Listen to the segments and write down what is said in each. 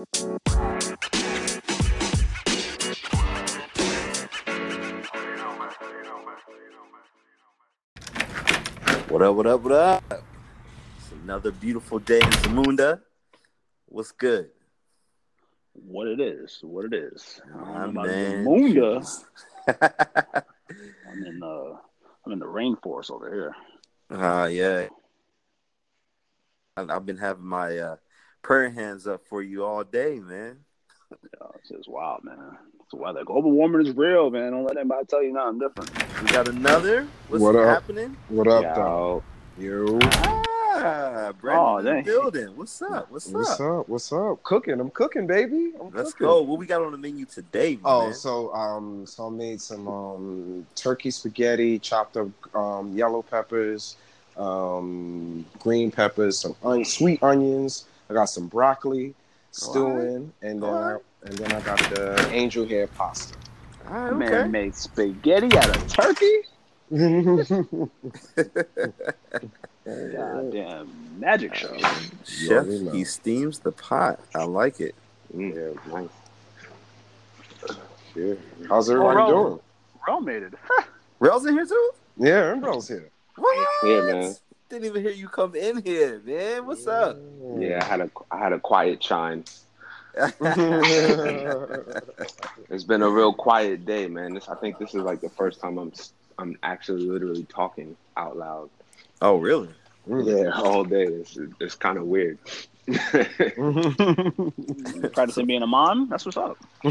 What up, what up, what up? It's another beautiful day in Zamunda. What's good? What it is, what it is. I'm about man. Munda. I'm in the I'm in the rainforest over here. Ah, yeah. I- I've been having my uh, prayer hands up for you all day, man. Yeah, it's just wild, man. It's weather. Global warming is real, man. Don't let anybody tell you nothing different. We got another. What's What up? happening? What up, Yeah. dog? Yo. Ah, Brandon Oh, dang. building. What's up? What's, What's up? up? What's up? Cooking. I'm cooking, baby. I'm Let's cooking. go. What we got on the menu today, my Oh, man? so um, so I made some um turkey spaghetti, chopped up um yellow peppers, um green peppers, some on- sweet onions. I got some broccoli stewing, and then I, and then I got the angel hair pasta. All right, Man made spaghetti out of turkey. Goddamn magic um, show. Chef, he steams the pot. I like it. Mm. yeah, nice. Yeah. How's oh, everybody Bro. doing? Bro made it. Rail's in here too? Yeah, everybody's here. What? Yeah, man. Didn't even hear you come in here, man. What's up? Yeah, I had a I had a quiet chime. It's been a real quiet day, man. This I think this is like the first time I'm I'm actually literally talking out loud. oh, really? Yeah, all day. It's it's kind of weird. Practicing being a mom. That's what's up.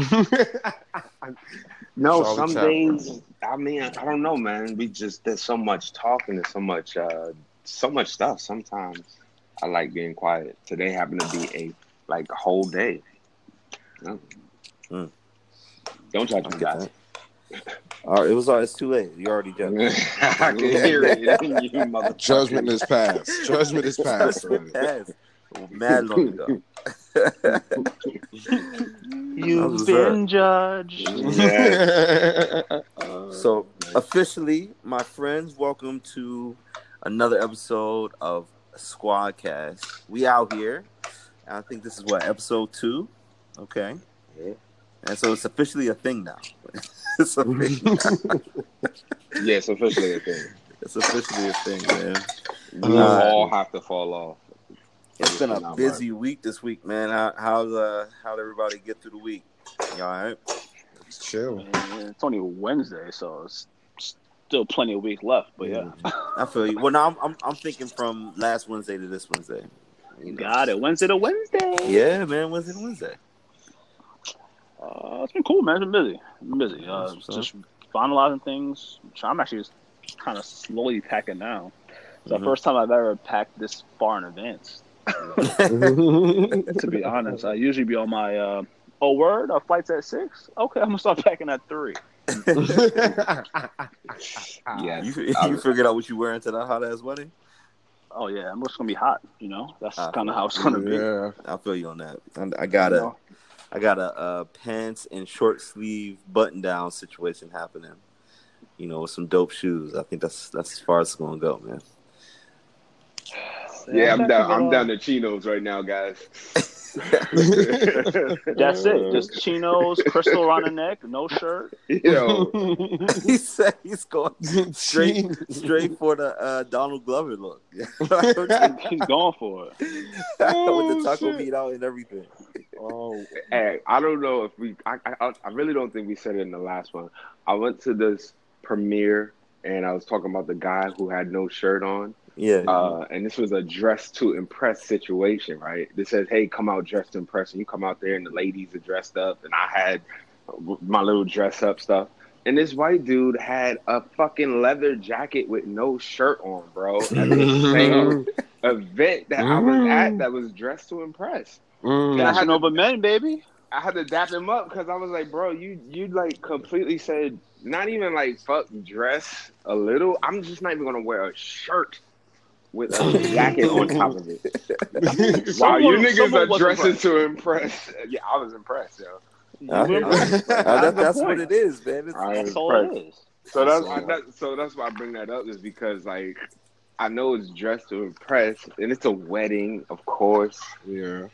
no, Charlie some Chaplin. days I mean I don't know, man. We just there's so much talking and so much uh so much stuff. Sometimes I like being quiet. Today happened to be a like a whole day. Yeah. Mm. Don't judge I me, get guys. All right, it was all. It's too late. You already judged. I can hear it. You mother Judgment is passed. Judgment is passed. Yes. Mad long ago. You've was been judged. Yeah. So officially, my friends, welcome to another episode of Squadcast. We out here. and I think this is what episode two. Okay. Yeah. And so it's officially a thing now. it's, officially, yeah, it's officially a thing. it's officially a thing, man. We Uh, all have to fall off. It's been a Not busy week this week, man. How, how's uh how'd everybody get through the week? You all right? Chill. Man, It's only Wednesday, so it's still plenty of week left. But yeah, I feel you. Well, now I'm, I'm I'm thinking from last Wednesday to this Wednesday. You know. got it. Wednesday to Wednesday. Yeah, man. Wednesday to Wednesday. Uh, it's been cool, man. It's been busy. Been busy. Uh, That's just finalizing things. So I'm actually just kind of slowly packing now. It's Mhm. the first time I've ever packed this far in advance. to be honest, I usually be on my uh, oh word. Our flight's at six. Okay, I'm gonna start packing at three. Yeah. You you figured out what you wearing to that hot ass wedding? Oh yeah, I'm just gonna be hot. You know, that's kind of how it's gonna be. I feel you on that. I, I got You know? I got a, uh pants and short sleeve button down situation happening. You know, with some dope shoes. I think that's that's as far as it's gonna go, man. Yeah, I'm I'm down. I'm down to chinos right now, guys. That's it. Just chinos, crystal around the neck, no shirt. Yo, he said he's going straight straight for the uh, Donald Glover look. With He's going for it. With the taco shit. meat out and everything. Oh, hey, I don't know if we. I, I I really don't think we said it in the last one. I went to this premiere and I was talking about the guy who had no shirt on. Yeah. Uh, and this was a dress to impress situation, right? This says, "Hey, come out dressed to impress." And you come out there, and the ladies are dressed up, and I had my little dress up stuff. And this white dude had a fucking leather jacket with no shirt on, bro. At the same event that I was at, that was dressed to impress. Mm. Yeah, I had Fashion to- over men, baby. I had to dap him up because I was like, bro, you you like completely said not even like fuck dress a little. I'm just not even gonna wear a shirt with a jacket on top of it. wow, Someone- you niggas are was dressing impressed. to impress. Yeah, I was impressed, yo. Uh, You uh, That's that- that's what it is, man. It's, That's was all it is. So that's That's all. that, so that's why I bring that up is because like I know it's dressed to impress and it's a wedding, of course. Yeah.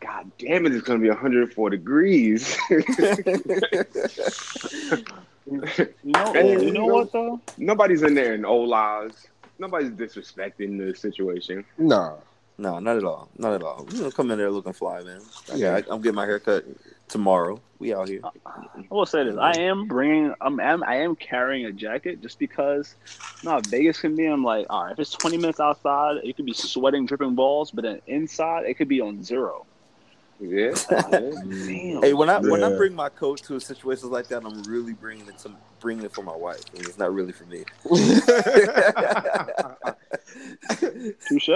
God damn it, it's gonna be 104 degrees. You know, Hey, you know what though? Nobody's in there in Olas. Nobody's disrespecting the situation. Nah. No, not at all. Not at all. We gonna come in there looking fly, man. Yeah. Yeah, I, I'm getting my haircut tomorrow. We out here. I will say this: I am bringing, I'm, I'm, I am carrying a jacket just because. No, Vegas can be. I'm like, all right, if it's 20 minutes outside, it could be sweating, dripping balls, but then inside, it could be on zero. Yeah. Damn. Hey, when I when I bring my coat to a situations like that, I'm really bringing it to bringing it for my wife. And it's not really for me. Touche.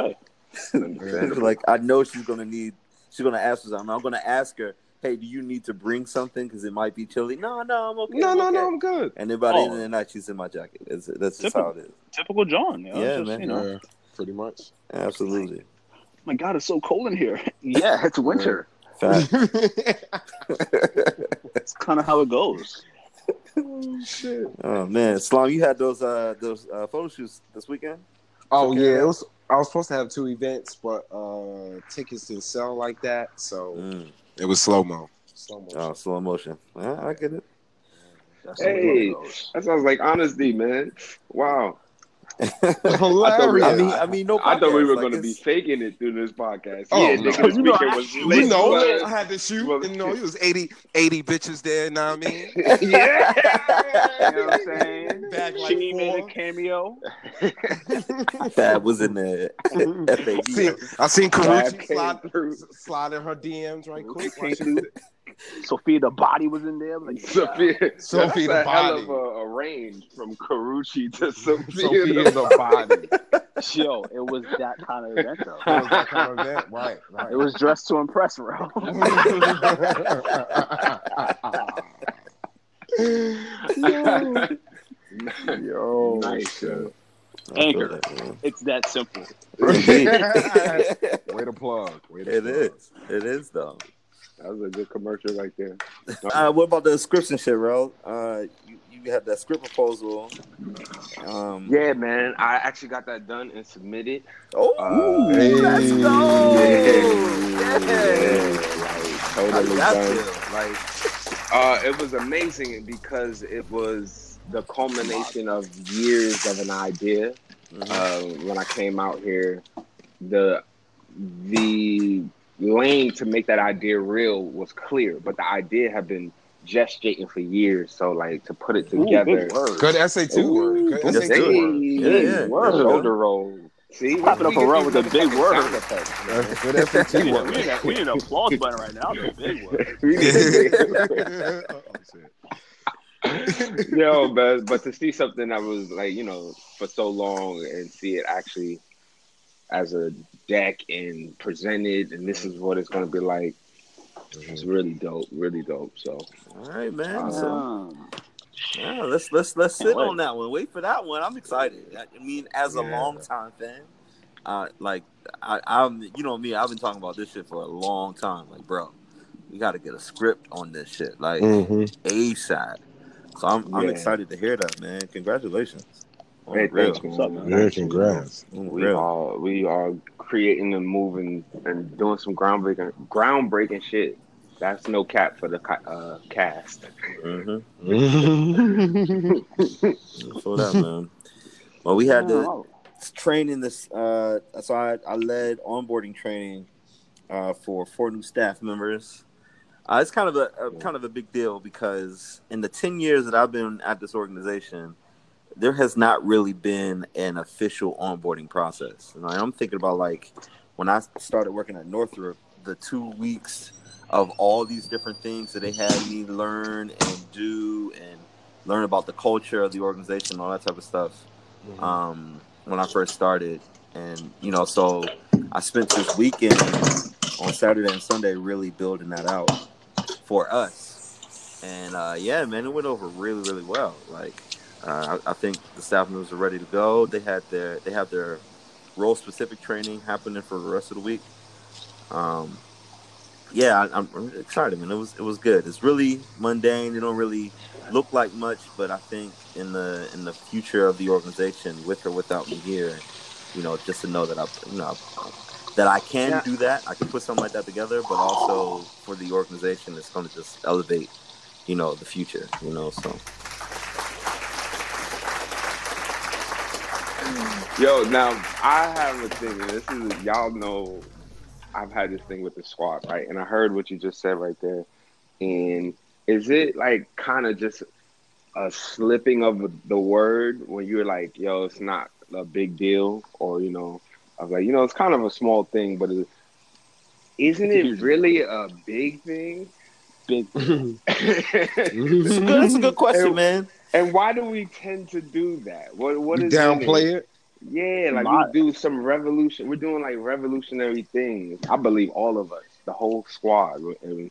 like I know she's gonna need. She's gonna ask for something. I'm gonna ask her, "Hey, do you need to bring something? Because it might be chilly." No, no, I'm okay. no, I'm no, okay. no, I'm good. And then by the end Oh. of the night, she's in my jacket. It's, that's just how it is. Typical John. You know, Yeah, just, man. You know, Yeah, pretty much. Absolutely. my God, it's so cold in here. yeah, it's winter. Fact. That's kind of how it goes. oh shit. oh man, Slum, you had those uh those uh, photo shoots this weekend. Oh Okay. yeah, it was. I was supposed to have two events, but uh tickets didn't sell like that, so Mm. it was slow mo. Slow mo. Oh, slow motion. Yeah, I get it. That's Hey, that sounds like honesty, man. Wow. Hilarious. I mean, I mean, no. I thought we were like, going to be it's- faking it through this podcast. Oh, yeah, no. nigga, the You know, speaker I- was you we know Well, I had to shoot. Well, and, you know, it was 80, 80 bitches there. Know what I mean? yeah. You know what I'm saying? Back like she made a cameo. Fab was in the I I seen Fab Karuchi slide, slide in her DMs right quick. Came through. Sophia the body was in there. I'm Like, yeah. Sophia, Sophia that's the a hell body. of a, a range from Karuchi to Sophia. Sophia the the body. Yo, it was that kind of event though. It was that kind of event. Right, right. It was dressed to impress, bro. Yo, nice. yo. Anchor. that, it's that simple. Way to plug. Way to It plug. is. It is though. That was a good commercial right there. Uh, what about the scripts and shit, bro? Uh, you, you had that script proposal. Um, Yeah, man. I actually got that done and submitted. Oh, Uh, Hey. let's go. Yeah, Yeah. like, How did totally done. feel? Like, Uh, it was amazing because it was the culmination of years of an idea. mhm. Uh, when I came out here, the the lane to make that idea real was clear, but the idea had been gestating for years. So, like to put it together, big word. Good SAT word. Good Just SAT do it. word. Yeah, yeah. Word. There. Shoulder roll. See, Clap it up a get run with a big word. sound effects, man. That's Good SAT We need, a, word. we, need a, we need an applause button right now. That's a big word. We need to-. Yo, but but to see something that was like you know for so long and see it actually as a deck and presented, and this is what it's gonna be like. It's really dope, really dope. So all right, man. So, Um, yeah, let's let's let's sit wait. on that one. Wait for that one. I'm excited. I I mean, as a Yeah. long time fan, uh, like I, I'm, you know me, I've been talking about this shit for a long time. Like, bro, we got to get a script on this shit, like Mhm. ASAP. So I'm I'm excited to hear that, man. Congratulations. On hey, real. thanks, man. What's up, man? Yeah, congrats. We real. are we are creating and moving and doing some groundbreaking groundbreaking shit. That's no cap for the uh, cast. Mhm. Mhm. For that, man. Well, we had the oh, training this uh so I, I led onboarding training uh for four new staff members uh, it's kind of a, a kind of a big deal because in the 10 years that i've been at this organization there has not really been an official onboarding process. And i'm thinking about like when i started working at northrop the two weeks of all these different things that they had me learn and do and learn about the culture of the organization all that type of stuff um, when I first started, and you know, so I spent this weekend on Saturday and Sunday really building that out for us, and uh, yeah, man, it went over really, really well. Like, uh, I, I think the staff members are ready to go. They had their they have their role specific training happening for the rest of the week. Um, yeah, I, I'm I'm excited, man. It was it was good. It's really mundane. They don't really look like much, but I think in the in the future of the organization, with or without me here, you know, just to know that I, you know, that I can Yeah. do that. I can put something like that together, but also for the organization, it's going to just elevate, you know, the future. You know, so Yo, now I have a thing, and this is y'all know I've had this thing with the squad, right? And I heard what you just said right there. And is it like kind of just a slipping of the word when you're like, yo, it's not a big deal, or you know, I was like, you know, it's kind of a small thing, but it, isn't it really a big thing? Big. it's a good, it's a good question, And- man. And why do we tend to do that? What what You is downplay it. Yeah, like My- we do some revolution. We're doing like revolutionary things. I believe all of us, the whole squad. And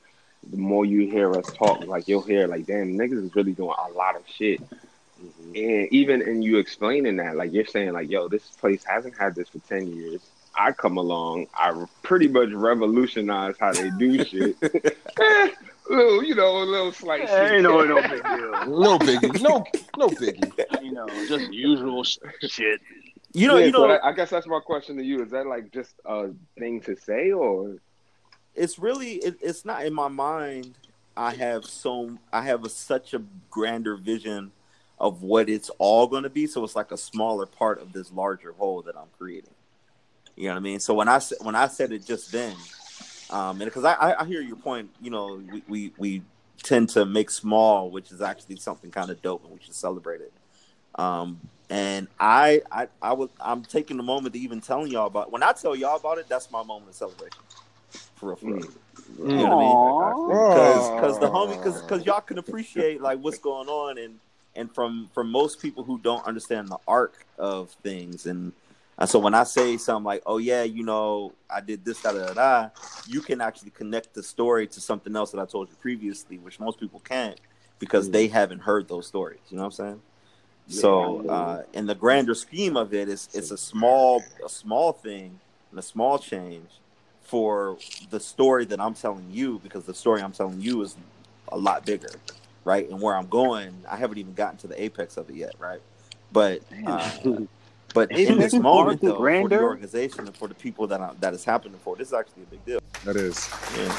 the more you hear us talk, like you'll hear, like, damn, niggas is really doing a lot of shit. Mm-hmm. And even in you explaining that, like you're saying, like, yo, this place hasn't had this for ten years. I come along, I pretty much revolutionize how they do shit. Little, you know, a little slight Yeah, shit. ain't no, no big deal. No biggie. No, no biggie. You know, just usual shit. You know, Yeah, you know, that- I guess that's my question to you. Is that like just a thing to say, or it's really it, it's not in my mind i have so i have a, such a grander vision of what it's all going to be so it's like a smaller part of this larger whole that i'm creating you know what i mean so when i when i said it just then um and because I, I hear your point you know we we, we tend to make small which is actually something kind of dope and we should celebrate it um and I, I, I was, I'm taking the moment to even telling y'all about. When I tell y'all about it, that's my moment of celebration. For real, for real. Mm. You know what I mean? Because the homie because because y'all can appreciate like what's going on and and from from most people who don't understand the arc of things and and so when I say something like oh yeah you know I did this da da da, you can actually connect the story to something else that I told you previously which most people can't because they haven't heard those stories you know what I'm saying? So uh, in the grander scheme of it it's it's a small a small thing and a small change for the story that I'm telling you because the story I'm telling you is a lot bigger, right? And where I'm going, I haven't even gotten to the apex of it yet, right? But uh, but in this Apex moment farther, though, for the organization and for the people that I, that is happening for, this is actually a big deal. That is Yeah.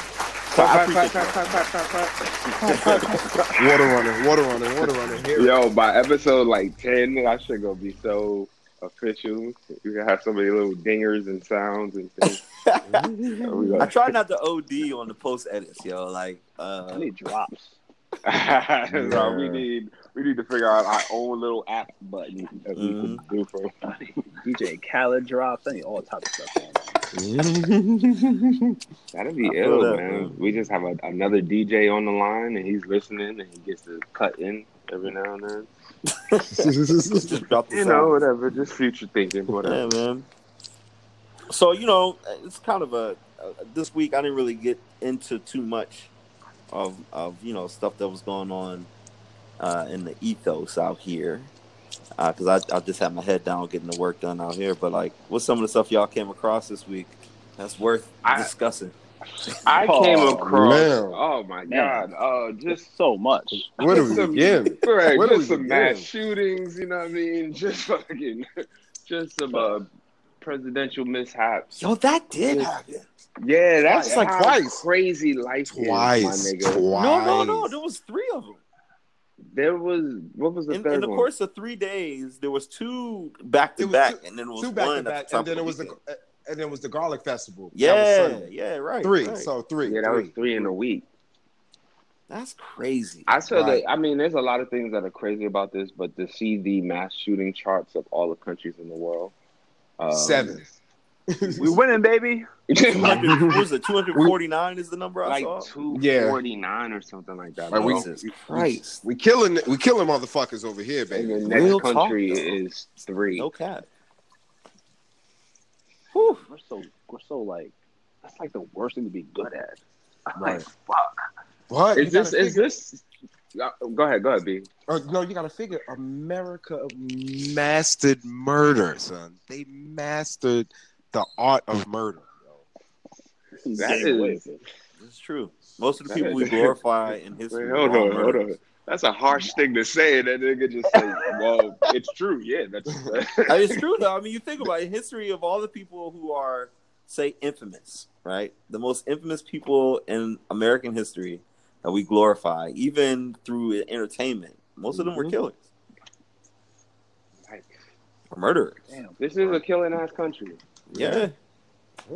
So I appreciate you. water running, water running, water running. Here. Yo, by episode like ten, I should go be so official. You can have so many little dingers and sounds and things. There we go. I try not to OD on the post edits, yo. Like, I uh, need drops. so we need we need to figure out our own little app button that we can Mm-hmm. do for. DJ Khaled drops. I need all types of stuff going. That'd be I ill, that, man. man. We just have a, another DJ on the line, and he's listening, and he gets to cut in every now and then. just drop the You know, whatever. Just future thinking, whatever. Yeah, man. So you know, it's kind of a uh, this week. I didn't really get into too much of of you know stuff that was going on uh, in the ethos out here because I I just had my head down getting the work done out here. But like, what's some of the stuff y'all came across this week that's worth I- discussing? I Oh, came across. man. Oh my Man. god! Uh, just Just so much. Where do we Some- begin? Right, Where do just we some mass begin? shootings, you know what I mean? Just fucking, just some uh, presidential mishaps. Yo, that did happen. Yeah, that's Twice, like how twice. crazy life is, my Twice, nigga. twice. No, no, no. There was three of them. There was what was the In, third in the one? course of three days, there was two back to back, and then it was Two back one to the back, and then it was the and then it was the garlic festival. That was Yeah, yeah, right. three. right. So three. yeah, that three. was three in a week. That's crazy. I feel Right. that. I mean, there's a lot of things that are crazy about this, but to see the mass shooting charts of all the countries in the world, um, Seven. We winning, baby. 200, what was it? 249 is the number I like saw. two Yeah. forty nine or something like that. Like, we- bro. Jesus Christ. We killing we killing motherfuckers over here, and baby. the next Real talk, country though. is three. No cap. Whew, we're so we're so like that's like the worst thing to be good at. I'm Right. Like, fuck. What? Is this gotta is this? uh, Go ahead, go ahead, B. Uh, no, you gotta figure America mastered murder, son. They mastered the art of murder. That Getting away is- with it. It's true. Most of the people we glorify in history. Wait, hold are all on, hold murderers. on. That's a harsh thing to say. That nigga just say, "Well, it's true." Yeah, that's. It's true though. I mean, you think about it, history of all the people who are say infamous, right? The most infamous people in American history that we glorify, even through entertainment. Most of them were Mhm. killers Like, or murderers. Damn. this is a killing ass country. Yeah.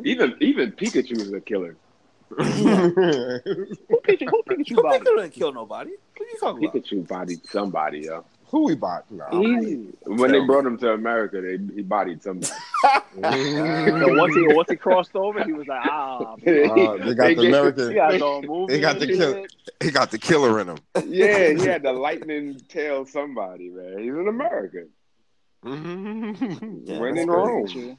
Even even Pikachu is a killer. Who Pikachu, who Pikachu Who body? didn't kill nobody? What are you talking about? Pikachu bodied somebody, yo. Who we bought? No. He, when they brought him to America, they he bodied somebody. So once he once he crossed over, he was like, ah, Uh, they got They the get- he American. got no movie. They got the and kill- He got the killer in him. Yeah, he had the lightning tail somebody, man. He's an American. Yeah, when that's in crazy. Rome.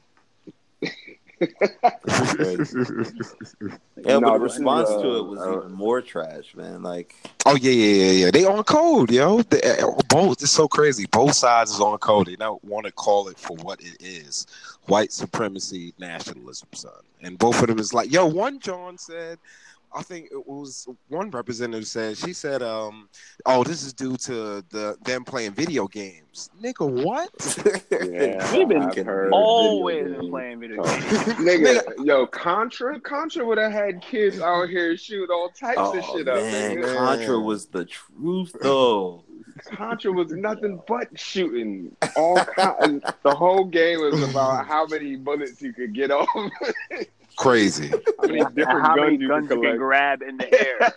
Yeah, No, but the this is, response uh, to it was uh, even more trash, man. Like, Oh yeah, yeah, yeah, yeah. They on code, yo. They, uh, both it's so crazy. Both sides is on code. They don't want to call it for what it is: white supremacy, nationalism, son. And both of them is like, yo. One John said, I think it was one representative said she said, um, oh, this is due to the them playing video games. Nigga, what? Yeah, We've been I've heard Always video been playing video games. nigga, yo, Contra, Contra would have had kids out here shoot all types of oh shit up. man, nigga. Contra was the truth, though. Contra was nothing but shooting. All kind, the whole game was about how many bullets you could get off, Crazy. how many different how many guns you guns you can grab in the air?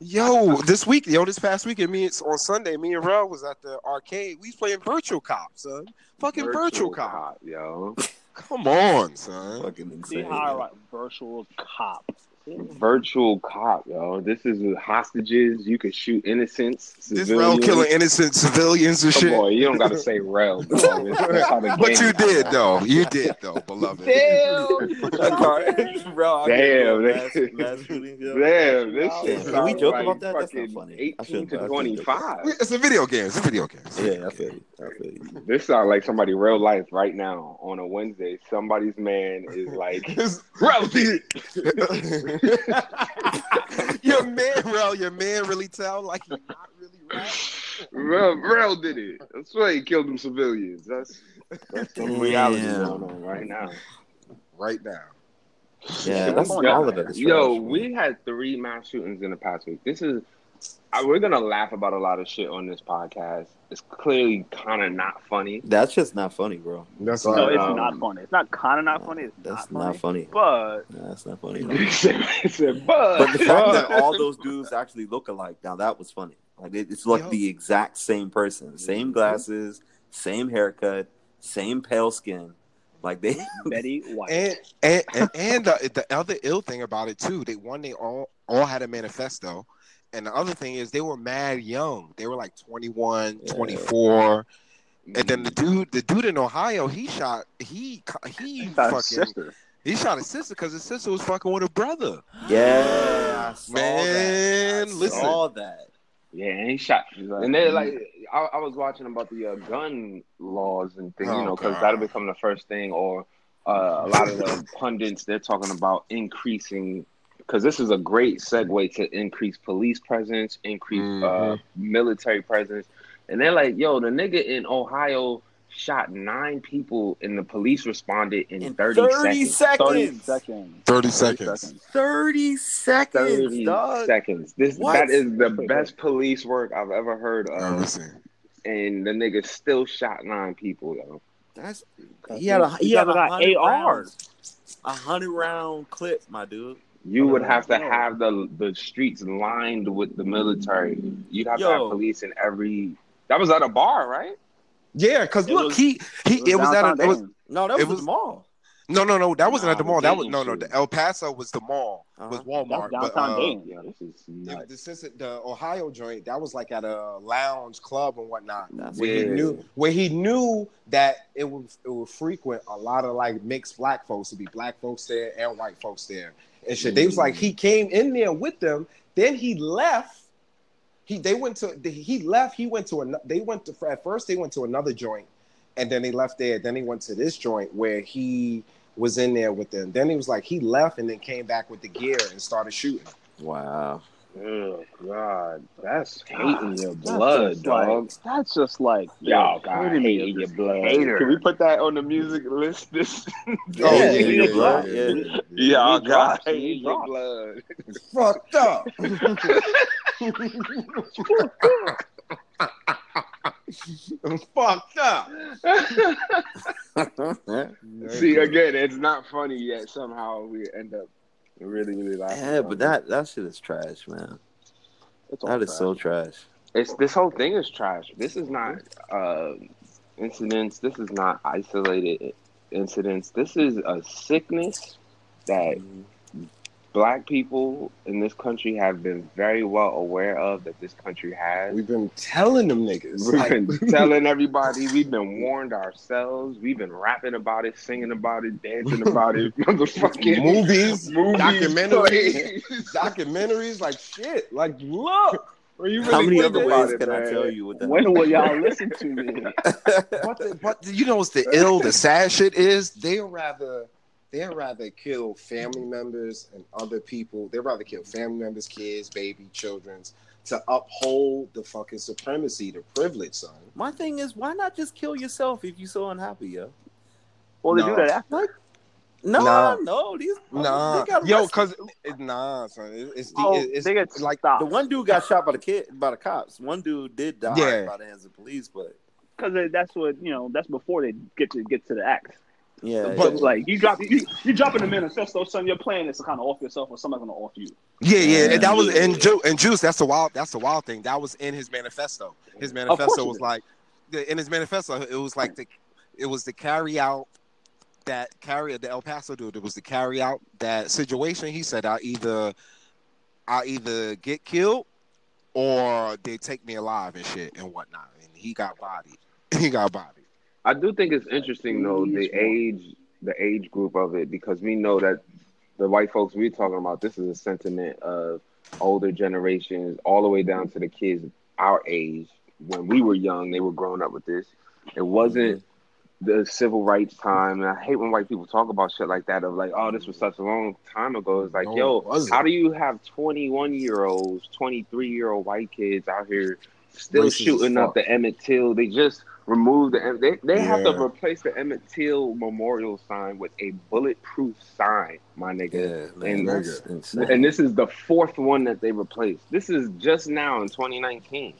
Yo, this week, yo, this past weekend, me it's on Sunday, me and Rel was at the arcade. We was playing virtual cop, son. Fucking virtual, cop. cop, yo. Come on, son. Fucking insane. See how I write virtual cop. Virtual cop, yo. This is hostages. You could shoot innocents. This civilians. Rel killing innocent civilians and Come shit. on, you don't gotta say rel. dog. That's how the But you did though. You did though, beloved. Damn. That car, bro. Damn, can't they- do mass, mass shooting, yo. Damn, this shit can we sounds joke about that? That's not funny. 18 to 25. It's a video game. It's a video game. Yeah, I feel you. I feel you. This sounds like somebody real life right now on a Wednesday. Somebody's man is like, Rel did it. your man, bro, your man really tell like he not really rap. Rel, Rel did it. That's why he killed them civilians. That's that's some reality Damn. going on right now. right now. Yeah, that's on, all of it. is Yo, we had three mass shootings in the past week. This is, I, we're gonna laugh about a lot of shit on this podcast. It's clearly kind of not funny. That's just not funny, bro. That's No, not. it's um, not funny. It's not kind of not funny. It's That's not not funny. funny. But Nah, that's not funny. at all. But, But the fact that all those dudes actually look alike, now that was funny. Like it, it's like Yo. the exact same person, same glasses, same haircut, same pale skin. Like they, Betty White. And and and, and the, the other ill thing about it too, they one they all all had a manifesto. And the other thing is they were mad young. They were like 21, Yeah. 24. And then the dude, the dude in Ohio, he shot, he he That's fucking, sister. he shot his sister because his sister was fucking with a brother. yeah, I saw Man, that. I listen. saw that. Yeah, and he shot. And they're like, I, I was watching about the uh, gun laws and things, you Oh, know, because that'll become the first thing. Or uh, a lot of the pundits, they're talking about increasing, because this is a great segue to increase police presence, increase uh, Mhm. military presence. And they're like, yo, the nigga in Ohio shot nine people, and the police responded in, In 30, 30 seconds. 30 seconds. seconds. 30 30 seconds. 30 seconds, 30 dog. seconds. This What? that is the best police work I've ever heard of. Uh, listen, and the nigga still shot nine people though. That's he had a he You had a got hundred ARs. a hundred round clip, my dude. You would have to have the the streets lined with the military. You'd have to have police in every. That was at a bar, right? yeah, because look, was- he he it was, at a, it was No, that It was, was- the mall. no no no that wasn't Nah, at the the mall. That was no no the El Paso was the mall Uh-huh. was Walmart. That's but, uh, Dayton. Yeah, this is The, nuts. the, since it- the Ohio joint, that was like at a lounge club and whatnot. That's Where he knew where he knew that it was it would frequent a lot of like mixed black folks to be black folks there and white folks there and shit. They was like he came in there with them, then he left. He they went to he left. He went to another. They went to at first they went to another joint, and then they left there. Then he went to this joint where he was in there with them. Then he was like he left and then came back with the gear and started shooting. Wow. Oh God, that's hating your blood, just like- dog. that's just like Y'all the got hating your blood. hater. Can we put that on the music list? This Oh, Yeah, yeah, yeah, yeah, yeah, yeah. yeah. y'all We got hating your blood. Fucked up. I'm fucked up. See again, it's not funny yet. Somehow we end up really, really laughing. yeah, but that that shit is trash, man. It's all That is trash. so trash. it's this whole thing is trash. This is not uh, incidents. This is not isolated incidents. This is a sickness that black people in this country have been very well aware of that this country has. We've been telling them niggas. We've like- been telling everybody. We've been warned ourselves. We've been rapping about it, singing about it, dancing about it. Motherfucking movies, movies, documentaries, documentaries, like shit. Like look, When you How many other ways it, can I tell you what the When will y'all listen to me? But, the, but you know what's the ill, the sad shit is they'd rather they'd rather kill family mm-hmm. members and other people. They'd rather kill family members, kids, baby, children's to uphold the fucking supremacy, the privilege, son. My thing is, why not just kill yourself if you're so unhappy, yo? Well, they No. do that after. No, Nah. no, these Nah, yo, cause it, nah, son. It, it's the Oh, it- it's they get like stopped the one dude got shot by the kid by the cops. One dude did die Yeah. by the hands of police, but because that's what you know. That's before they get to get to the act. Yeah, But, But like you drop you you drop in the manifesto, son. Your plan is to kind of off yourself, or somebody's gonna off you. Yeah, yeah, and that was Yeah. and Ju- and Juice. That's the wild. That's the wild thing. That was in his manifesto. His manifesto was like, in his manifesto, it was like the, it was to carry out that carry the El Paso dude. It was to carry out that situation. He said, "I either, I either get killed, or they take me alive and shit and whatnot." And he got bodied. He got bodied. I do think it's interesting though the age, the age group of it because we know that the white folks we're talking about. This is a sentiment of older generations, all the way down to the kids our age. When we were young, they were growing up with this. It wasn't the civil rights time, and I hate when white people talk about shit like that. Of like, oh, this was such a long time ago. It's like, No, yo, it how do you have twenty one year olds, twenty three year old white kids out here still Racist shooting up the Emmett Till? They just removed the they they have to replace the Emmett Till memorial sign with a bulletproof sign, my nigga. yeah, man, And- insane. And this is the fourth one that they replaced. This is just now in 2019.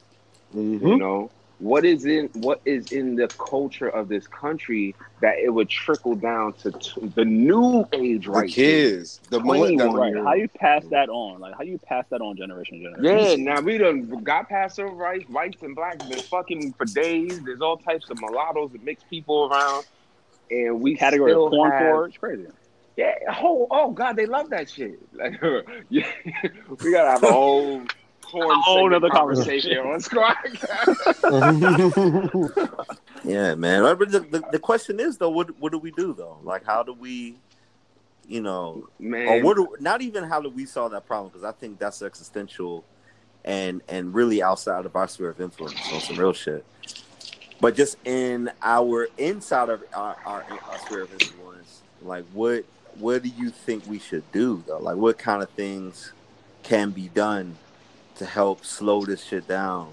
Mhm. You know what is in what is in the culture of this country that it would trickle down to t- the new age right kids, the Twenty the, money Right? How you pass that on? Like how you pass that on generation to generation. Yeah, now we done got past civil rights, whites and blacks been fucking for days. There's all types of mulattoes and mixed people around, and we Category still of porn have- for. It's crazy. Yeah, oh, oh god, they love that shit. Like, yeah, we gotta have a whole porn A whole other nother conversation on Squad. Yeah, man. But the, the, the question is though, what what do we do though? Like, how do we, you know, Man, or what? Do, not even how do we solve that problem? Because I think that's existential, and and really outside of our sphere of influence on some real shit. But just in our inside of our, our, our sphere of influence, like what what do you think we should do though? Like, what kind of things can be done to help slow this shit down?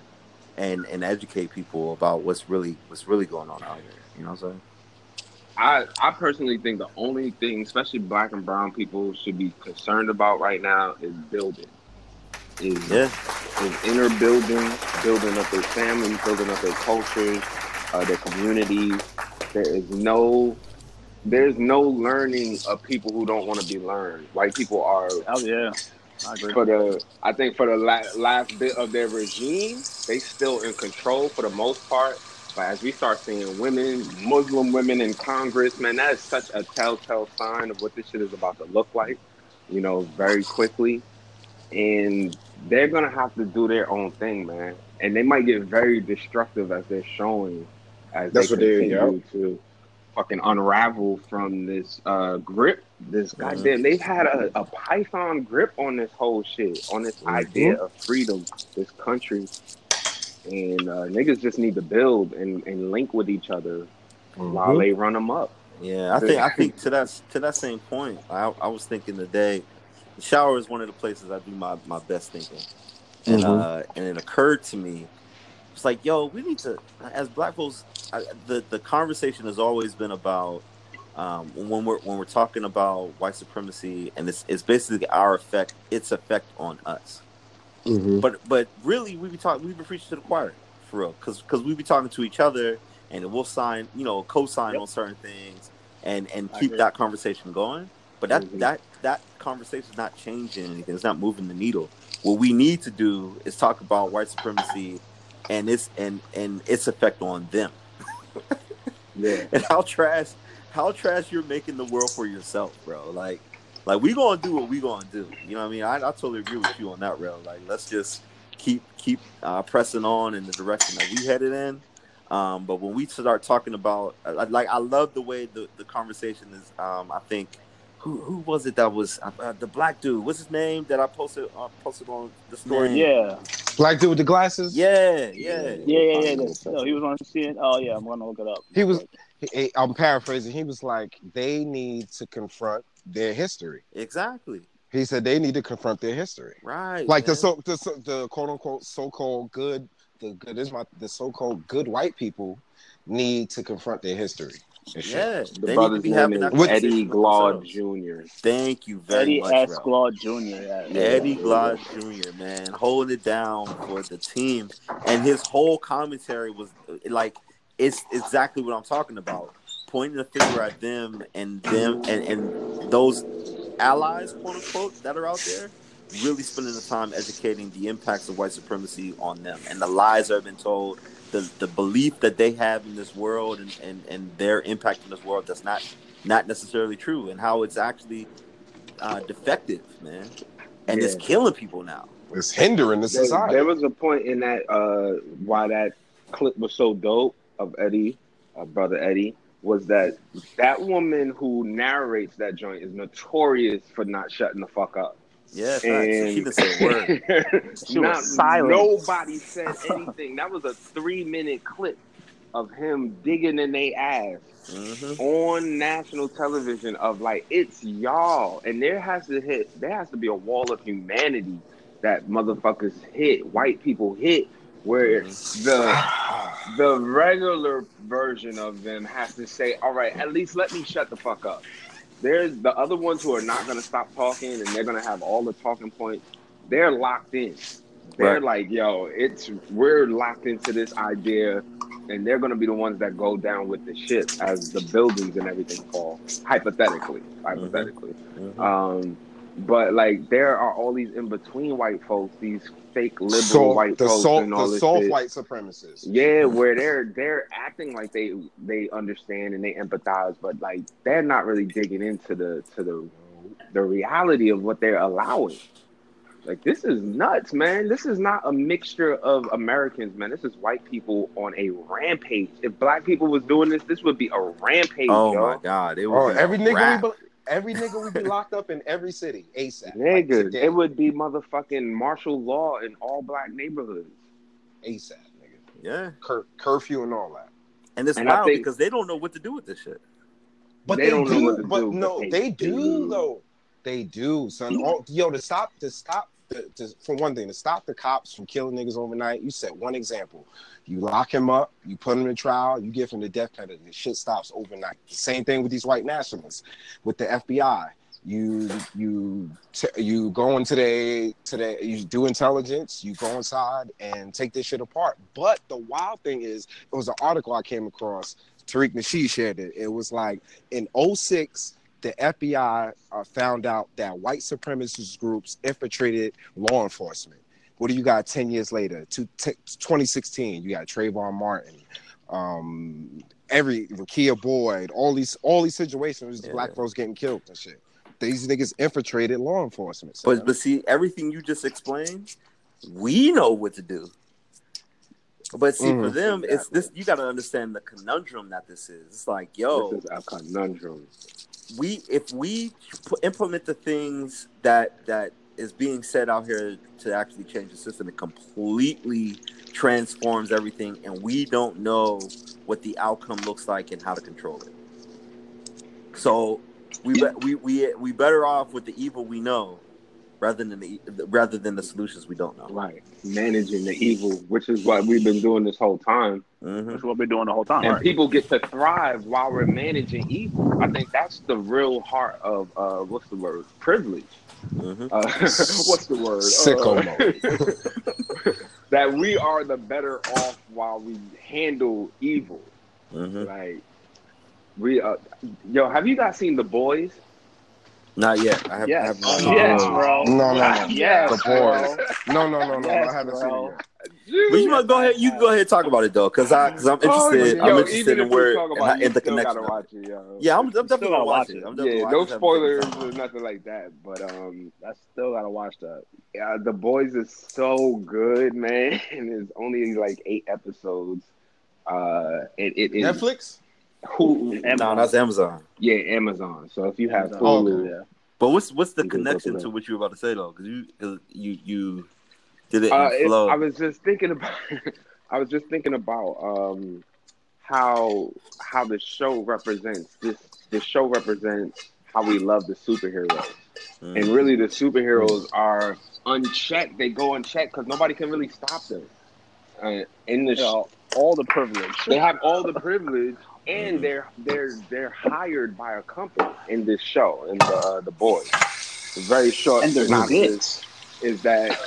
And, and educate people about what's really what's really going on out here. You know what I'm saying? I I personally think the only thing, especially black and brown people, should be concerned about right now is building. Is Yeah. is inner building, building up their families, building up their cultures, uh, their communities. There is no, there's no learning of people who don't want to be learned. White people are Oh yeah, I agree. For the, I think for the la- last bit of their regime, they still in control for the most part. But as we start seeing women, Muslim women in Congress, man, that is such a telltale sign of what this shit is about to look like. You know, very quickly, and they're gonna have to do their own thing, man. And they might get very destructive as they're showing, as That's they continue to fucking unravel from this uh, grip. This Mm-hmm. goddamn, they've had a, a python grip on this whole shit, on this Mm-hmm. idea of freedom, this country. And uh, niggas just need to build and, and link with each other Mm-hmm. while they run them up. Yeah, I think I think to that to that same point, I, I was thinking today, the shower is one of the places I do my, my best thinking. And Mhm. uh, and it occurred to me, it's like, yo, we need to, as black folks, I, the the conversation has always been about um, when we're when we're talking about white supremacy, and it's it's basically our effect, its effect on us. Mhm. But but really, we be talking, we be preaching to the choir for real, because because we be talking to each other, and we'll sign, you know, co-sign Yep. on certain things, and and keep that conversation going. But that Mhm. that that conversation is not changing anything. It's not moving the needle. What we need to do is talk about white supremacy and its and and its effect on them, Yeah. and how trash how trash you're making the world for yourself, bro. Like like we gonna do what we gonna do. You know what I mean? I, I totally agree with you on that, rail. Like let's just keep keep uh, pressing on in the direction that we headed in. Um, but when we start talking about, like, I love the way the, the conversation is. Um, I think who who was it that was uh, the black dude? What's his name that I posted uh, posted on the story? Man. Yeah, Black dude with the glasses. yeah, yeah. yeah, yeah, yeah. that's- No, he was on CNN. Oh yeah, I'm gonna look it up. He was- He- I'm paraphrasing. He was like, they need to confront their history. Exactly. He said they need to confront their history. Right. Like the man. so the, so- the quote unquote so called good the good is my the so called good white people need to confront their history. and shit. yeah. The they need to brother's be name having is that Eddie conversation Glaude. Jr. Thank you very Eddie much, S. Ralph. Glaude Jr. Yeah. Eddie Glaude Jr. Man, holding it down for the team, and his whole commentary was like, it's exactly what I'm talking about. Pointing the finger at them and them and, and those allies, quote unquote, that are out there, really spending the time educating the impacts of white supremacy on them and the lies that have been told, the the belief that they have in this world and, and, and their impact in this world that's not not necessarily true, and how it's actually uh, defective, man, and it's killing people now. It's hindering the There, society. there was a point in that uh, why that clip was so dope of Eddie, uh, brother Eddie, was that that woman who narrates that joint is notorious for not shutting the fuck up. Yeah, facts. she didn't say a word. She was Not- silent. Nobody said anything. that was a three minute clip of him digging in their ass hmm on national television of like it's y'all and there has to hit there has to be a wall of humanity that motherfuckers hit white people hit where the the regular version of them has to say all right at least let me shut the fuck up. There's the other ones who are not going to stop talking and they're going to have all the talking points. They're locked in. They're Right. like yo it's we're locked into this idea and they're going to be the ones that go down with the ship as the buildings and everything fall hypothetically hypothetically. Mhm. um but like there are all these in between white folks these fake liberal So, white the folks soft and all the this soft shit. white supremacists. yeah where they're they're acting like they they understand and they empathize but like they're not really digging into the to the the reality of what they're allowing like this is nuts, man. This is not a mixture of Americans, man. This is white people on a rampage. If black people was doing this, this would be a rampage, Oh yo. my god, it Oh, was every nigga we be, every nigga would be locked up in every city ASAP. Like Nigga, today, it would be motherfucking martial law in all black neighborhoods. ASAP, nigga. yeah, Cur- curfew and all that. and it's And wild think- because they don't know what to do with this shit. But They they, don't know what to but do, no, but they, they do, do. though. They do, son. All, yo, to stop, to stop, the, to, for one thing, to stop the cops from killing niggas overnight. You set one example. You lock him up, you put him in trial, you give him the death penalty. The shit stops overnight. Same thing with these white nationalists, with the FBI. You you t- you go into the to the you do intelligence. You go inside and take this shit apart. But the wild thing is, it was an article I came across. Tariq Nasheed shared it. It was like in 06, the FBI uh, found out that white supremacist groups infiltrated law enforcement. What do you got 10 years later? To, t- 2016, you got Trayvon Martin, um, every Kia Boyd, all these all these situations, Yeah. black folks getting killed and shit. These niggas infiltrated law enforcement. son. But but see, everything you just explained, we know what to do. But see, for Mhm. them, it's this. You got to understand the conundrum that this is. It's like, yo, This is a conundrum. we if we implement the things that that is being said out here to actually change the system, it completely transforms everything, and we don't know what the outcome looks like and how to control it. So we be, we we we better off with the evil we know rather than the rather than the solutions we don't know. Right. Managing the evil, which is what we've been doing this whole time. hmm That's what we're doing the whole time. And Right. people get to thrive while we're managing evil. I think that's the real heart of uh what's the word? Privilege. hmm Uh, what's the word? Sicko Uh, that we are the better off while we handle evil. hmm Like we uh yo, have you guys seen the boys? Not yet. I have. I Yes. have not. Oh, yes, bro. No, no, no. Yes, The bro. No, no, no, no. Yes, I haven't bro. seen it yet. But you want go ahead? You go ahead and talk about it though, because I because I'm interested. Oh, I'm interested in where talk and, how- it, you and the connection. gotta of it. watch it, yo. Yeah, I'm, I'm definitely gotta gonna watch watch it. it. I'm Yeah, watch no it. spoilers or nothing like that. But um, I still gotta watch that. yeah, the boys is so good, man. And it's only like eight episodes. Uh, it it is Netflix? Hulu. No, that's Amazon. Yeah, Amazon. So if you have Oh, Hulu, okay. yeah. But what's what's the You connection to what you were about to say though? Because you cause you you did it Uh, in it- flow. I was just thinking about. I was just thinking about um, how how the show represents this. The show represents how we love the superheroes, Mm. and really the superheroes are unchecked. They go unchecked because nobody can really stop them. Uh, in the You sh- know, all the privilege. they have all the privilege, and Mhm. they're they're they're hired by a company in this show, in the uh, the boys. The very short And they're synopsis is that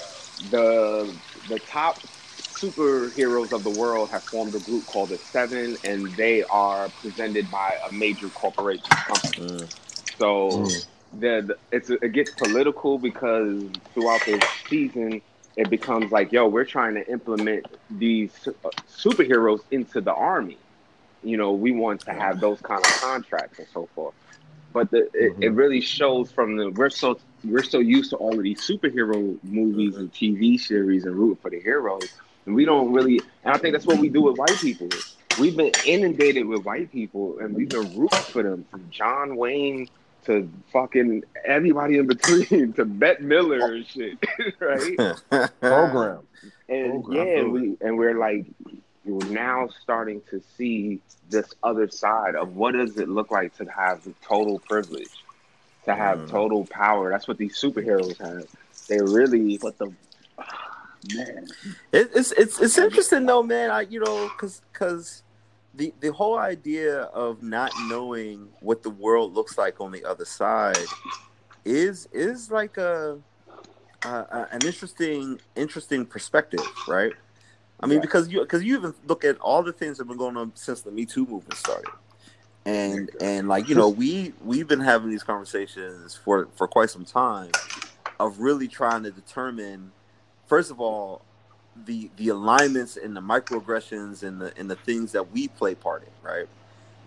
the the top superheroes of the world have formed a group called the Seven, and they are presented by a major corporation company. Mm. So Mm. the, the it's it gets political because throughout the season it becomes like, yo, we're trying to implement these uh, superheroes into the army. You know, we want to have those kind of contracts and so forth. But the, it, it really shows from the we're so we're so used to all of these superhero movies and TV series and rooting for the heroes, and we don't really. And I think that's what we do with white people. We've been inundated with white people, and we've been rooting for them from John Wayne to fucking everybody in between to Bette Midler and shit, right? Program. And Program. yeah, we and we're like we're now starting to see this other side of what does it look like to have total privilege, to have Mm. total power. That's what these superheroes have. They really But the man, It, it's it's it's interesting though, man. I you know because because the the whole idea of not knowing what the world looks like on the other side is is like a, a, a an interesting interesting perspective, right? I mean, Right. because you because you even look at all the things that have been going on since the Me Too movement started, and and like you know we we've been having these conversations for for quite some time of really trying to determine first of all the the alignments and the microaggressions and the and the things that we play part in right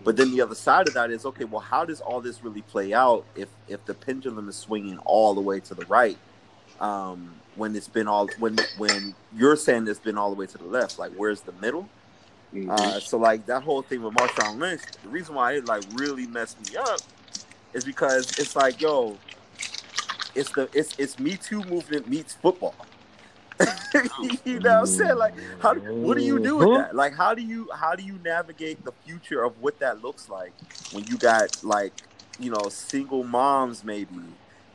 but then the other side of that is okay well how does all this really play out if if the pendulum is swinging all the way to the right um when it's been all when when you're saying it's been all the way to the left like where's the middle mm-hmm. uh, so like that whole thing with Marshawn Lynch, the reason why it like really messed me up is because it's like, yo, it's the it's it's Me Too movement meets football. you know what I'm saying? Like, how what do you do with that? Like, how do you how do you navigate the future of what that looks like when you got like you know single moms maybe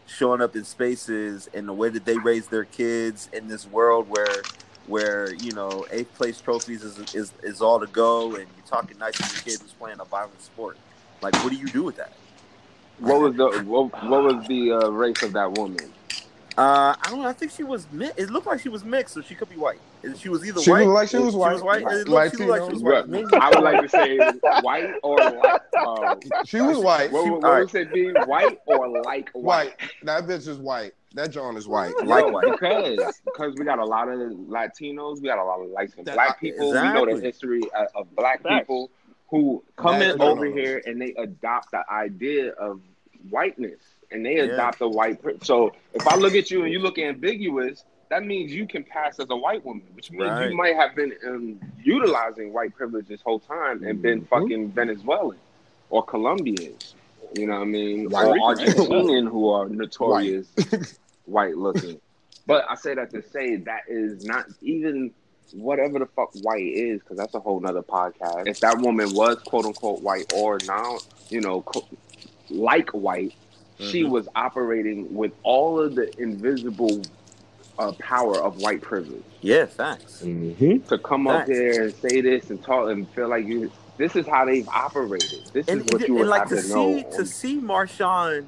showing up in spaces and the way that they raise their kids in this world where where you know eighth place trophies is is, is all to go and you're talking nice to your kid who's playing a violent sport like what do you do with that what was the what, what was the uh, race of that woman? Uh i don't know i think she was mi- it looked like she was mixed so she could be white she was either She white looked like she was She white. was white. It looked, she looked like she was white. Maybe- I would like to say white or like. Uh, She was white. what She- what all right. was it being white or like white? white. That bitch is white. That John is white. Like white. because because we got a lot of Latinos, we got a lot of like That- black people. We know the history of, of black Facts. people who come in no, no, over here and they adopt the idea of whiteness and they Yeah. adopt a white. So if I look at you and you look ambiguous, that means you can pass as a white woman, which means Right. you might have been um, utilizing white privilege this whole time and been Mhm. fucking Venezuelan or Colombian. You know what I mean? Or Argentinian who are notorious white looking. But I say that to say that is not even whatever the fuck white is, because that's a whole nother podcast. If that woman was quote unquote white or now, you know, like white, she Mhm. was operating with all of the invisible uh, power of white privilege Yeah, facts. Mm-hmm. to come up Facts. there and say this and talk and feel like you. This is how they've operated. This And, is what and- you and, would like have to to, see know. to see Marshawn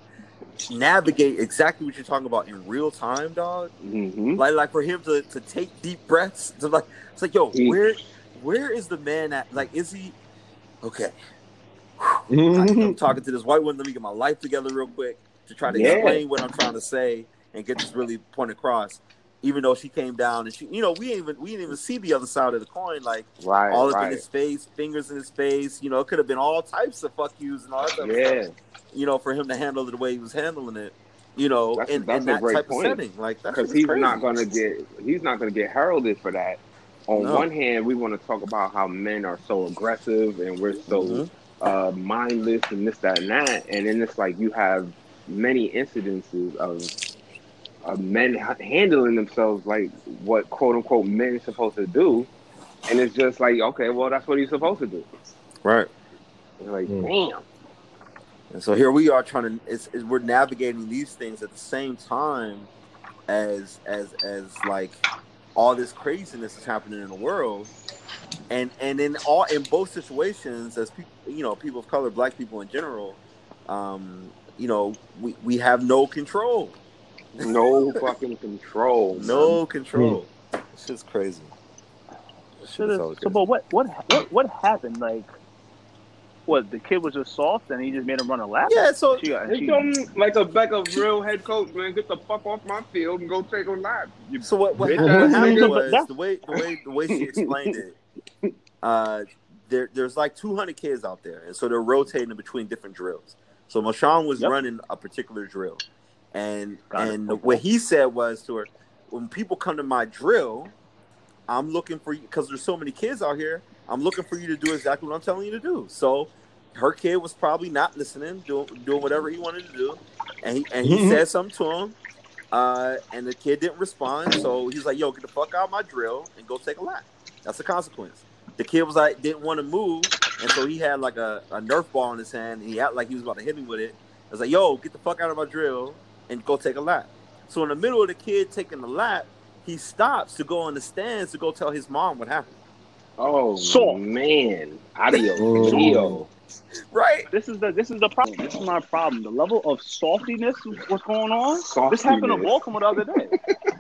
navigate exactly what you're talking about in real time, dog. hmm Like like for him to, to take deep breaths to like it's like yo where where is the man at like is he okay Mm-hmm. I, am talking to this white woman let me get my life together real quick to try to Yeah. explain what I'm trying to say and get this really point across even though she came down and she you know we ain't even we didn't even see the other side of the coin like Right, all up right. in his face fingers in his face you know it could have been all types of fuck yous and all that Yeah, stuff, you know for him to handle it the way he was handling it you know That's in, that's in that great type point. of setting like because he's crazy. not going to get he's not going to get heralded for that. On No. one hand, we want to talk about how men are so aggressive and we're so Mhm. Uh, mindless and this, that, and that, and then it's like you have many incidences of of men ha- handling themselves like what quote unquote men are supposed to do, and it's just like okay, well that's what he's supposed to do. right It's like Mm. damn, And so here we are trying to it's, it's, we're navigating these things at the same time as as as like all this craziness is happening in the world. And and in all in both situations as people you know, people of color, black people in general, um, you know, we, we have no control. no fucking control, man. No control. It's just crazy. This shit So, is the- all so, but what, what, what, what happened? Like, what the kid was just soft, and he just made him run a lap. Yeah, so She got, They she, come like a like a real head coach, man. Get the fuck off my field and go take a lap. You So what, what, Bitch happened was the way the way the way she explained it. Uh, there there's like 200 kids out there, and so they're rotating between different drills. So Marshawn was Yep. running a particular drill, and Got and Okay. what he said was to her, when people come to my drill, I'm looking for you because there's so many kids out here. I'm looking for you to do exactly what I'm telling you to do. So her kid was probably not listening, doing doing whatever he wanted to do, and he and he Mhm. said something to him, uh, and the kid didn't respond. So he's like, "Yo, get the fuck out of my drill and go take a lap." That's the consequence. The kid was like, didn't want to move, and so he had like a, a Nerf ball in his hand, and he acted like he was about to hit me with it. I was like, "Yo, get the fuck out of my drill and go take a lap." So in the middle of the kid taking the lap, he stops to go on the stands to go tell his mom what happened. Oh Soft. man, adios, Mm. Leo. Right? this is the this is the problem. This is my problem. The level of saltiness, what's going on? This happened in Saltiness. Baltimore the other day.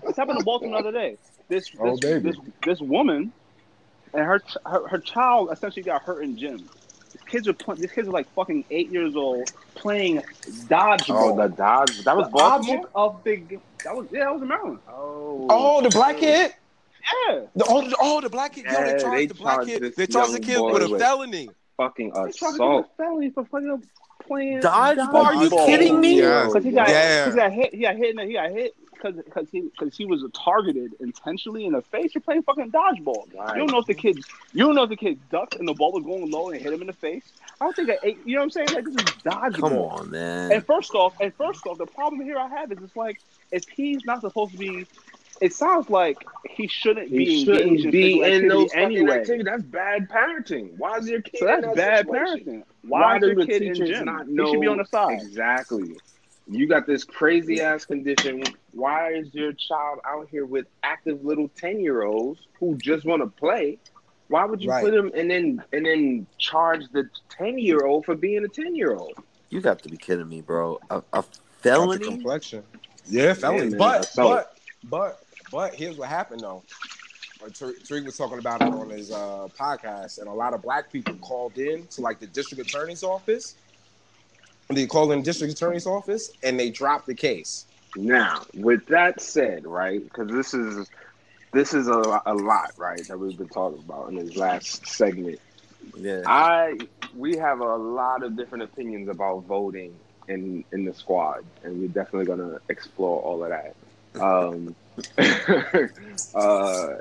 this happened in Baltimore the other day. This this, Oh, baby. this this woman and her, her her child essentially got hurt in gym. These kids are playing. These kids are like fucking eight years old playing dodgeball. Oh, the Dodge. That was the Baltimore. object of the that was yeah that was in Maryland. Oh, Oh, the black kid. Yeah, The, oh, the, oh, the black kid. Yo, they charged they the black charged kid. They charged the kid with a with- felony. fucking they tried to get assault. a felony for fucking playing Dodgeball? Are you dodgeball. kidding me? Yeah. Because he got, Yeah. he got hit. He got hit. In the, he got hit because because he because he was targeted intentionally in the face. You're playing fucking dodgeball. Right. You don't know if the kid. You don't know if the kid ducked and the ball was going low and hit him in the face. I don't think that. eight- You know what I'm saying? Like this is dodgeball. Come on, man. And first off, and first off, the problem here I have is it's like if he's not supposed to be. It sounds like he shouldn't He be shouldn't in be in those anyway. activities. That's bad parenting. Why is your kid So in that's that bad situation? parenting. Why, Why is do your the kid in teachers gym? not He know should be on the side. exactly? You got this crazy ass condition. Why is your child out here with active little ten year olds who just want to play? Why would you Right. put him and then and then charge the ten year old for being a ten year old? You got to be kidding me, bro. A, a Got the felony? complexion. Yeah, felony. man, but but but but here's what happened though. Tariq Tariq was talking about it on his uh, podcast, and a lot of black people called in to like the district attorney's office. They called in the district attorney's office, and they dropped the case. Now, with that said, right? Because this is this is a, a lot, right? That we've been talking about in this last segment. Yeah. I we have a lot of different opinions about voting in in the squad, and we're definitely gonna explore all of that. Um, uh,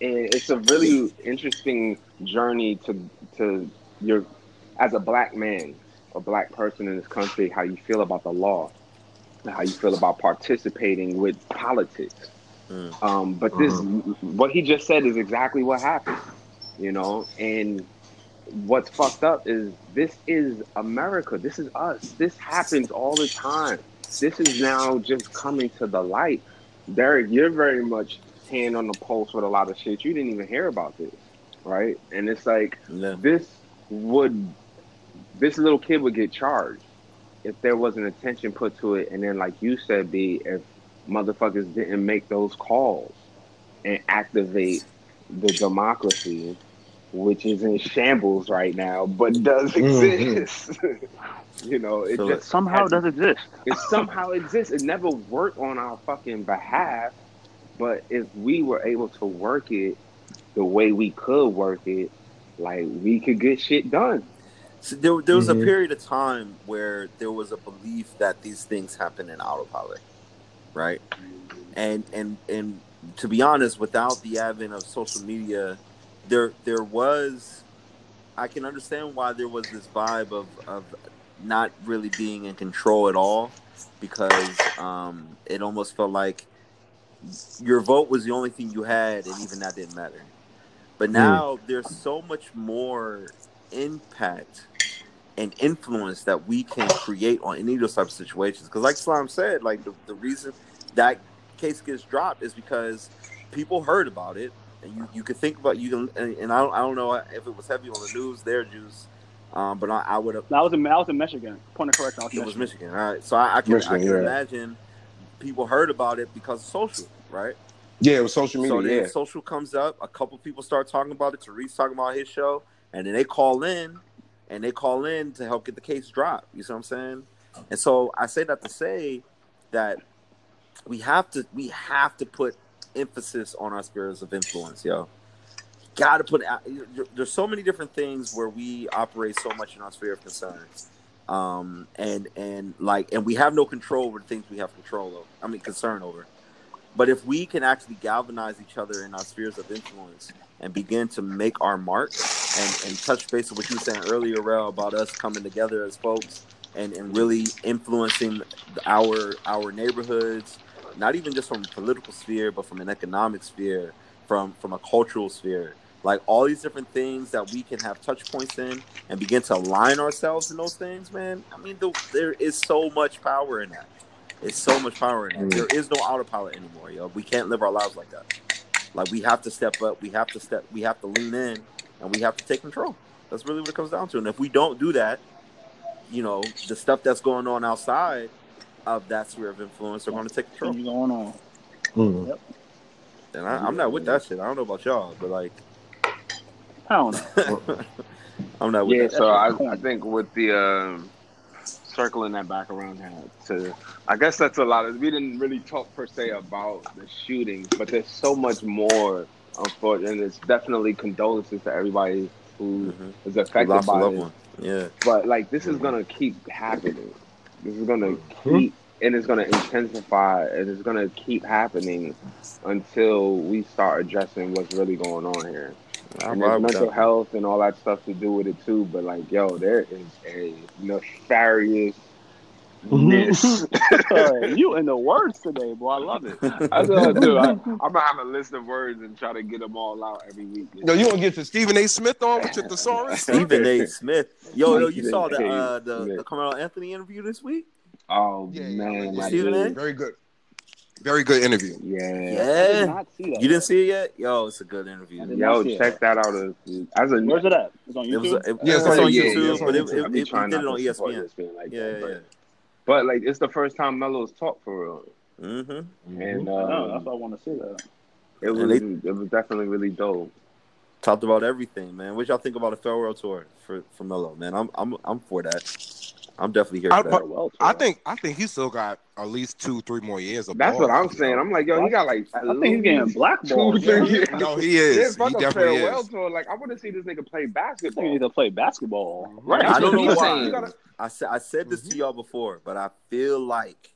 and it's a really interesting journey to to your as a black man, a black person in this country, how you feel about the law, and how you feel about participating with politics. Mm. Um, but this, what he just said, is exactly what happened. You know, and what's fucked up is this is America. This is us. This happens all the time. This is now just coming to the light. Derek, you're very much hand on the pulse with a lot of shit. You didn't even hear about this, right? And it's like Yeah. this would this little kid would get charged if there wasn't attention put to it and then like you said b if motherfuckers didn't make those calls and activate the democracy which is in shambles right now but does Mhm. exist you know it So just Somehow it does exist. it somehow exists. It never worked on our fucking behalf, but if we were able to work it the way we could work it, like we could get shit done. So there, there was Mhm. a period of time where there was a belief that these things happen in autopilot, right? And and and to be honest, without the advent of social media, there there was, I can understand why there was this vibe of of not really being in control at all, because um, it almost felt like your vote was the only thing you had, and even that didn't matter. But now there's so much more impact and influence that we can create on any of those types of situations. Because, like Slime said, like the, the reason that case gets dropped is because people heard about it, and you, you could think about you can. And, and I don't I don't know if it was heavy on the news there, Juice, um, but I, I would have. That was in that was in Michigan. Point of correction. I was It was Michigan. Michigan, all right. So I, I can I Michigan, can yeah. imagine people heard about it because of social, right? Yeah, it was social So media. then yeah. social comes up. A couple people start talking about it. Tariq talking about his show, and then they call in, and they call in to help get the case dropped. You see what I'm saying? And so I say that to say that we have to we have to put emphasis on our spheres of influence, yo. Got to put. Out. There's so many different things where we operate so much in our sphere of concern, um, and and like, and we have no control over the things we have control over. I mean, concern over. But if we can actually galvanize each other in our spheres of influence and begin to make our mark and, and touch base with what you were saying earlier, Rel, about us coming together as folks and, and really influencing our our neighborhoods, not even just from a political sphere, but from an economic sphere, from from a cultural sphere. Like all these different things that we can have touch points in and begin to align ourselves in those things, man. I mean, the, there is so much power in that. It's so much power in that. There is no autopilot anymore, yo. We can't live our lives like that. Like we have to step up. We have to step. We have to lean in, and we have to take control. That's really what it comes down to. And if we don't do that, you know, the stuff that's going on outside of that sphere of influence are going to take control. Things going on. Mhm. And I, I'm not with that shit. I don't know about y'all, but like, I don't know. I'm not with Yeah, that. so I, I think with the um, circling that back around here to, I guess that's a lot of. We didn't really talk per se about the shootings, but there's so much more. Unfortunately, and it's definitely condolences to everybody who Mhm. is affected lost a by loved it. one. Yeah. But like, this is gonna keep happening. This is gonna Mhm. keep, and it's gonna intensify, and it's gonna keep happening until we start addressing what's really going on here I and there's mental that. health and all that stuff to do with it too. But like, yo, there is a nefarious. ness. Uh, you in the words today, boy. I love it. That's what I do. I, I'm gonna have a list of words and try to get them all out every week. No, you want to get to Stephen A. Smith on with your thesaurus? Stephen A. Smith. Yo, yo, you saw the A. uh, the, the Carmelo Anthony interview this week? Oh Yeah, yeah, man, yeah. I Stephen. A? Very good. Very good interview. Yeah. I did not see that. You didn't see it yet? Yo, it's a good interview. Yo, not see it. check that out. As, as a Where's it at? It's on It was YouTube. it, Yeah, it's it's on on- yeah, YouTube, but it, YouTube. it, I be it, trying he did it on to support ESPN. ESPN like Yeah, that, yeah, but, yeah. but like it's the first time Melo's talked for real, Mm-hmm. and I know, um, that's why I want to see that. it was they- it was definitely really dope. Talked about everything, man. What y'all think about a farewell tour for for Melo, man? I'm I'm I'm for that. I'm definitely here I- for but- that. Well, I think I think he still got at least two, three more years of That's ball, what I'm you saying. I'm like, yo, he got like. I think he's getting blackballed. Two, three Yeah. years. No, he is. fuck he definitely farewell is. tour. Like, I want to see this nigga play basketball. he needs to play basketball. Right. I don't know He's why. You gotta- I said I said this Mhm. to y'all before, but I feel like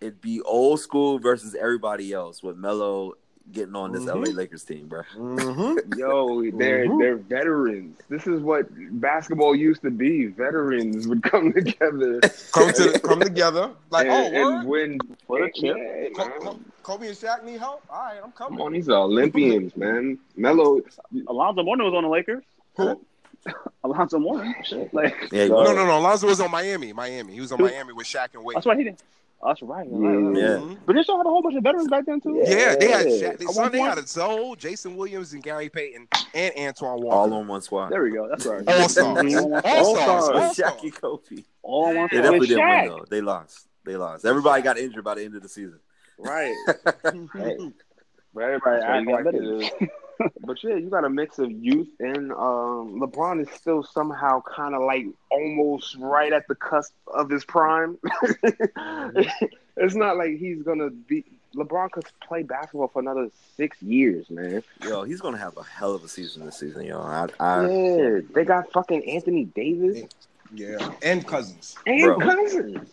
it'd be old school versus everybody else with Melo getting on this Mhm. LA Lakers team, bro. Mhm. Yo, they're Mhm. they're veterans. This is what basketball used to be. Veterans would come together Come to come together. Like, and, oh, and win. For the chip. Yeah, Co- Kobe and Shaq need help. All right, I'm Come coming. on, these are Olympians, man. Melo, Alonzo Mourning was on the Lakers. Who? Alonzo Mourning. Shit, like Yeah, No. No, no, no. Alonzo was on Miami. Miami. He was on Who? Miami with Shaq and Wade. that's why he didn't. Oh, that's right. Yeah. Yeah. But they still had a whole bunch of veterans back then too. Yeah, they had Shaq. They, son, they had a Zoe, Jason Williams, and Gary Payton, and Antoine Walker. all on one squad. There we go. That's right. All stars. All stars. All-stars. All With stars. Jackie Kofi. All on one They definitely didn't win though. They lost. They lost. Everybody got injured by the end of the season. Right. Hey, but everybody That's act got like it veterans. is. But yeah, you got a mix of youth and um, LeBron is still somehow kind of like almost right at the cusp of his prime. it's not like he's gonna be. LeBron could play basketball for another six years, man. Yo, he's gonna have a hell of a season this season, yo. I, I yeah, they got fucking Anthony Davis Yeah, and Cousins. and Bro. Cousins.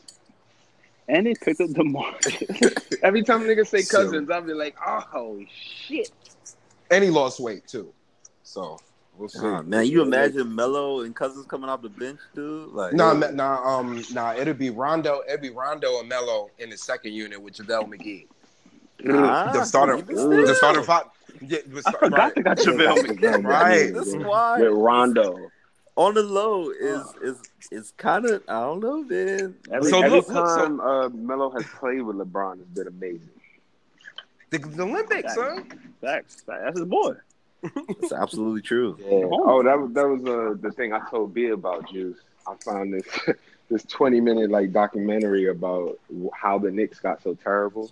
And they picked up DeMar. Every time niggas say So- Cousins, I'll be like, oh shit. And he lost weight too. So we'll see. uh, man, you imagine Melo and Cousins coming off the bench, dude? Like, Nah, ma- nah, um, nah. It'll be Rondo. It'll be Rondo and Melo in the second unit with JaVale McGee. nah, the starter, the starter five. Yeah, the I forgot right. they got JaVale McGee. Right. This is why With Rondo. on the low is is is kind of I don't know, man. Every, So every look, look, so- time uh, Melo has played with LeBron has been amazing. The, the Olympics, son. Facts. That's his boy. It's absolutely true. Yeah. Oh, that was that was uh, the thing I told B about Juice. I found this this twenty minute like documentary about how the Knicks got so terrible.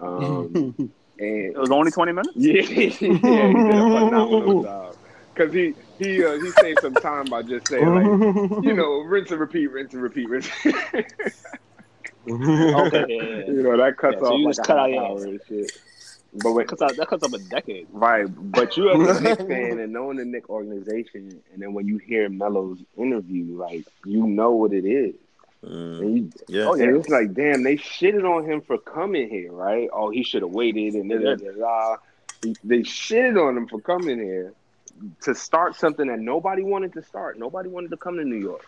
Um, and It was only 20 minutes? yeah, yeah, he did a phenomenal job. Cause he he uh, he saved some time by just saying like you know rinse and repeat, rinse and repeat, rinse. Okay, yeah, yeah, yeah. you know that cuts Yeah, so off you like just a cut half out your- hour and shit. But That wait, cuts, out, that cuts up a decade. Right, but you as a Knicks fan and knowing the Knicks organization, and then when you hear Melo's interview, like you know what it is, Mm, and, you, yeah. oh, and it's like, damn, they shitted on him for coming here, right? Oh, he should have waited, and da, da, da, da. they shitted on him for coming here to start something that nobody wanted to start. Nobody wanted to come to New York,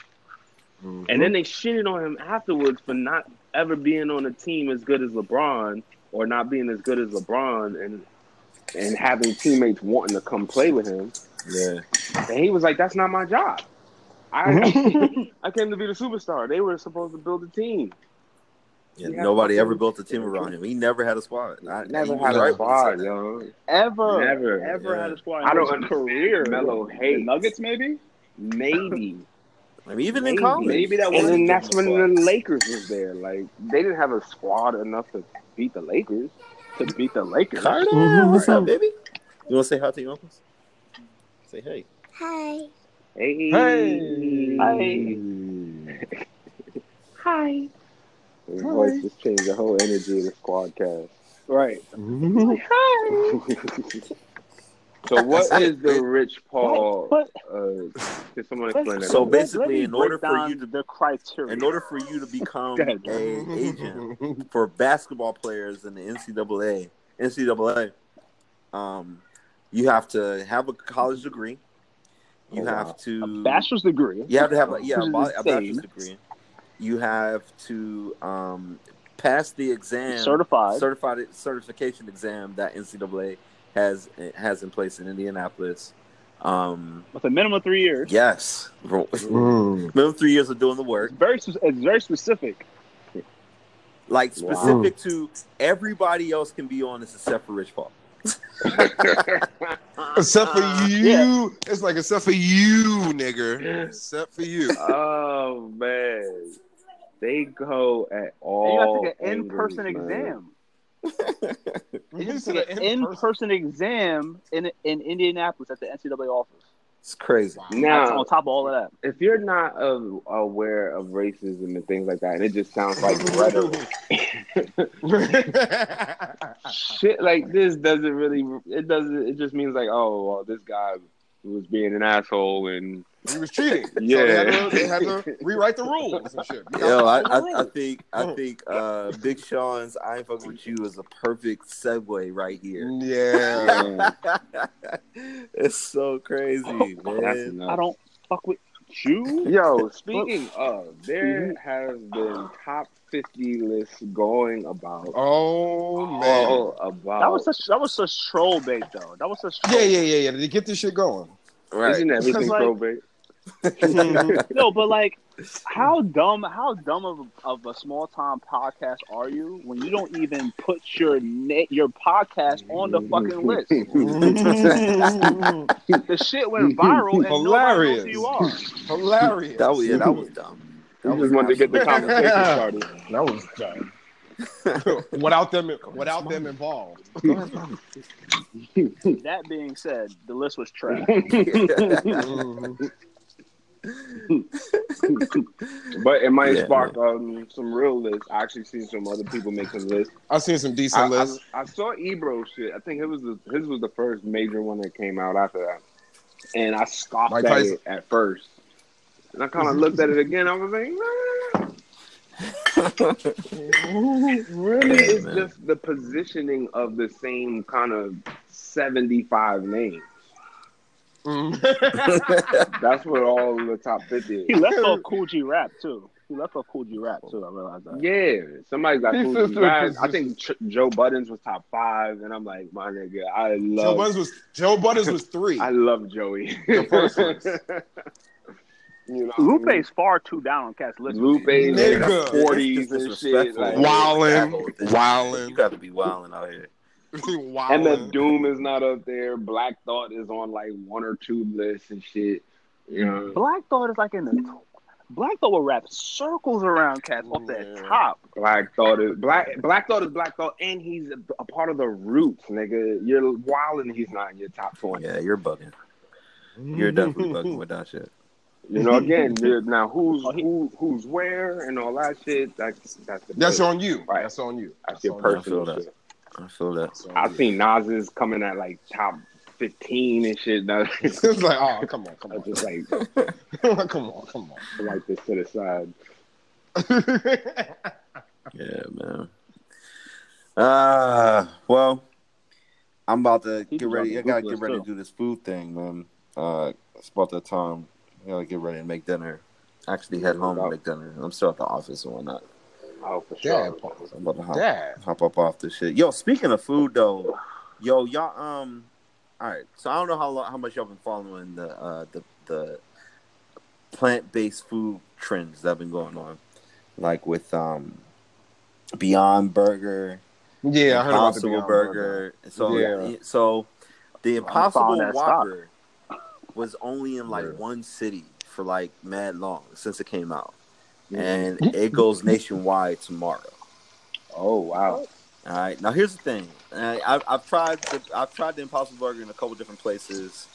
and then they shitted on him afterwards for not ever being on a team as good as LeBron or not being as good as LeBron, and and having teammates wanting to come play with him. Yeah. And he was like, "That's not my job. I I came to be the superstar. They were supposed to build a team. Yeah, Yeah. nobody ever built a team around him. He never had a squad. I, Never had a when he said squad, that. yo. Ever. Never, Ever yeah. had a squad. I don't in his career. Melo The. Nuggets, maybe? Maybe, I mean, even in maybe, college. maybe that And wasn't then that's when a the Lakers was there. Like they didn't have a squad enough to beat the Lakers. to beat the Lakers. Carter, mhm, what's up, baby? You want to say hi to your uncles? Say hey. Hi. Hey, Hey. Hi. Hi. His voice just changed the whole energy of the squad cast. Right. Mm-hmm. So what is the Rich Paul? But, Uh, can someone explain that? So basically, in order for you to- the criteria, In order for you to become Go a agent for basketball players in the NCAA, NCAA, um, you have to have a college degree. You Oh, have wow. to a bachelor's degree. You have to have a yeah a, a bachelor's degree. You have to um, pass the exam, certified. certified certification exam that NCAA has has in place in Indianapolis. Um, with a minimum of three years. yes, Mm. minimum three years of doing the work. It's very, spe- it's very specific. Like Wow. specific to everybody else can be on this except for Rich Paul. Except for you. Yeah. It's like except for you, nigga. Except for you. oh man, they go at And you have to take an in-person angles, man. exam. You You have said to take an an in-person- in-person exam in in Indianapolis at the NCAA office. It's crazy. That's Now, on top of all of that. if you're not uh, aware of racism and things like that, and it just sounds like rhetoric, shit like this doesn't really. It doesn't. It just means like, oh, well, this guy was being an asshole, and he was cheating. Yeah. So they had, to, they had to rewrite the rules and shit. Yo, I, gotta follow the I, I think I think uh, Big Sean's "I Ain't Fucking with You" is a perfect segue right here. Yeah. it's so crazy, that's man. enough. I don't fuck with you. Yo, speaking of, there has been top fifty lists going about. Oh man. all about That was such that was such troll bait though. That was such Yeah, troll. yeah, yeah, yeah. Did they get this shit going? Right. Isn't everything Because, like- probate? no, but like, how dumb? How dumb of, of a small time podcast are you when you don't even put your net, your podcast on the fucking list? the shit went viral and nobody knows who you are. Hilarious. That was yeah, that was dumb. You just wanted to get the conversation started. That was dumb. without them, without them involved. That being said, the list was trash. Mhm. But it might Yeah, spark um, some real lists. I actually seen some other people make making lists. I've seen some decent I, lists. I saw Ebro shit. I think it was the, his was the first major one that came out after that, and I scoffed Mike at Tyson. it at first, and I kind of looked at it again. I was like, nah. really, it's man. just the positioning of the same kind of seventy-five names. Mhm. That's what all the top fifty He is. left off Kool G Rap too. He left off Kool G Rap too. I realized that. Yeah, somebody got cool fits with the that. I think Ch- Joe Buttons was top five, and I'm like, my nigga, I love... Joe love, Buttons was Joe Buttons was three. I love Joey. The first you know, Lupe's far too down on Cat's list. Lupe in Nigga. the forties It's and shit. disrespectful. Like, Wildin', You got to be wilding out here. MF wildin'. Doom is not up there. Black Thought is on like one or two lists and shit. You know, Black Thought is like in the Black Thought will wrap circles around Cats off that Yeah. top. Black Thought is Black Black Thought is Black Thought, and he's a, a part of the Roots, nigga. You're wild, and he's not in your top twenty. Yeah, you're bugging. You're definitely bugging with that shit. You know, again, now who's Oh, who, who's where and all that shit. That's that's the That's on you. Right. That's on you. That's your on per- you. I feel that. shit. I feel that. I've you. seen Nas's coming at like top fifteen and shit. It's like, oh, come on, come on, just like come on, come on. like this to the side. Yeah, man. Uh well, I'm about to He get ready. I gotta get ready too. to do this food thing, man. Uh, it's about that time. I gotta get ready to make dinner. Actually, head home and make dinner. I'm still at the office and whatnot. Oh, for sure. Dad, So I'm about to hop, Dad. hop up off this shit. Yo, speaking of food though, yo, y'all um, all right. So I don't know how long, how much y'all been following the uh the the plant based food trends that have been going on, like with um Beyond Burger. Yeah, I heard about the Beyond Burger. Burger. So Yeah. so the Impossible following that stock. Whopper was only in like Yeah. one city for like mad long since it came out, and it goes nationwide tomorrow. Oh wow. All right. Now here's the thing. I, I've, I've tried the I've tried the Impossible Burger in a couple different places.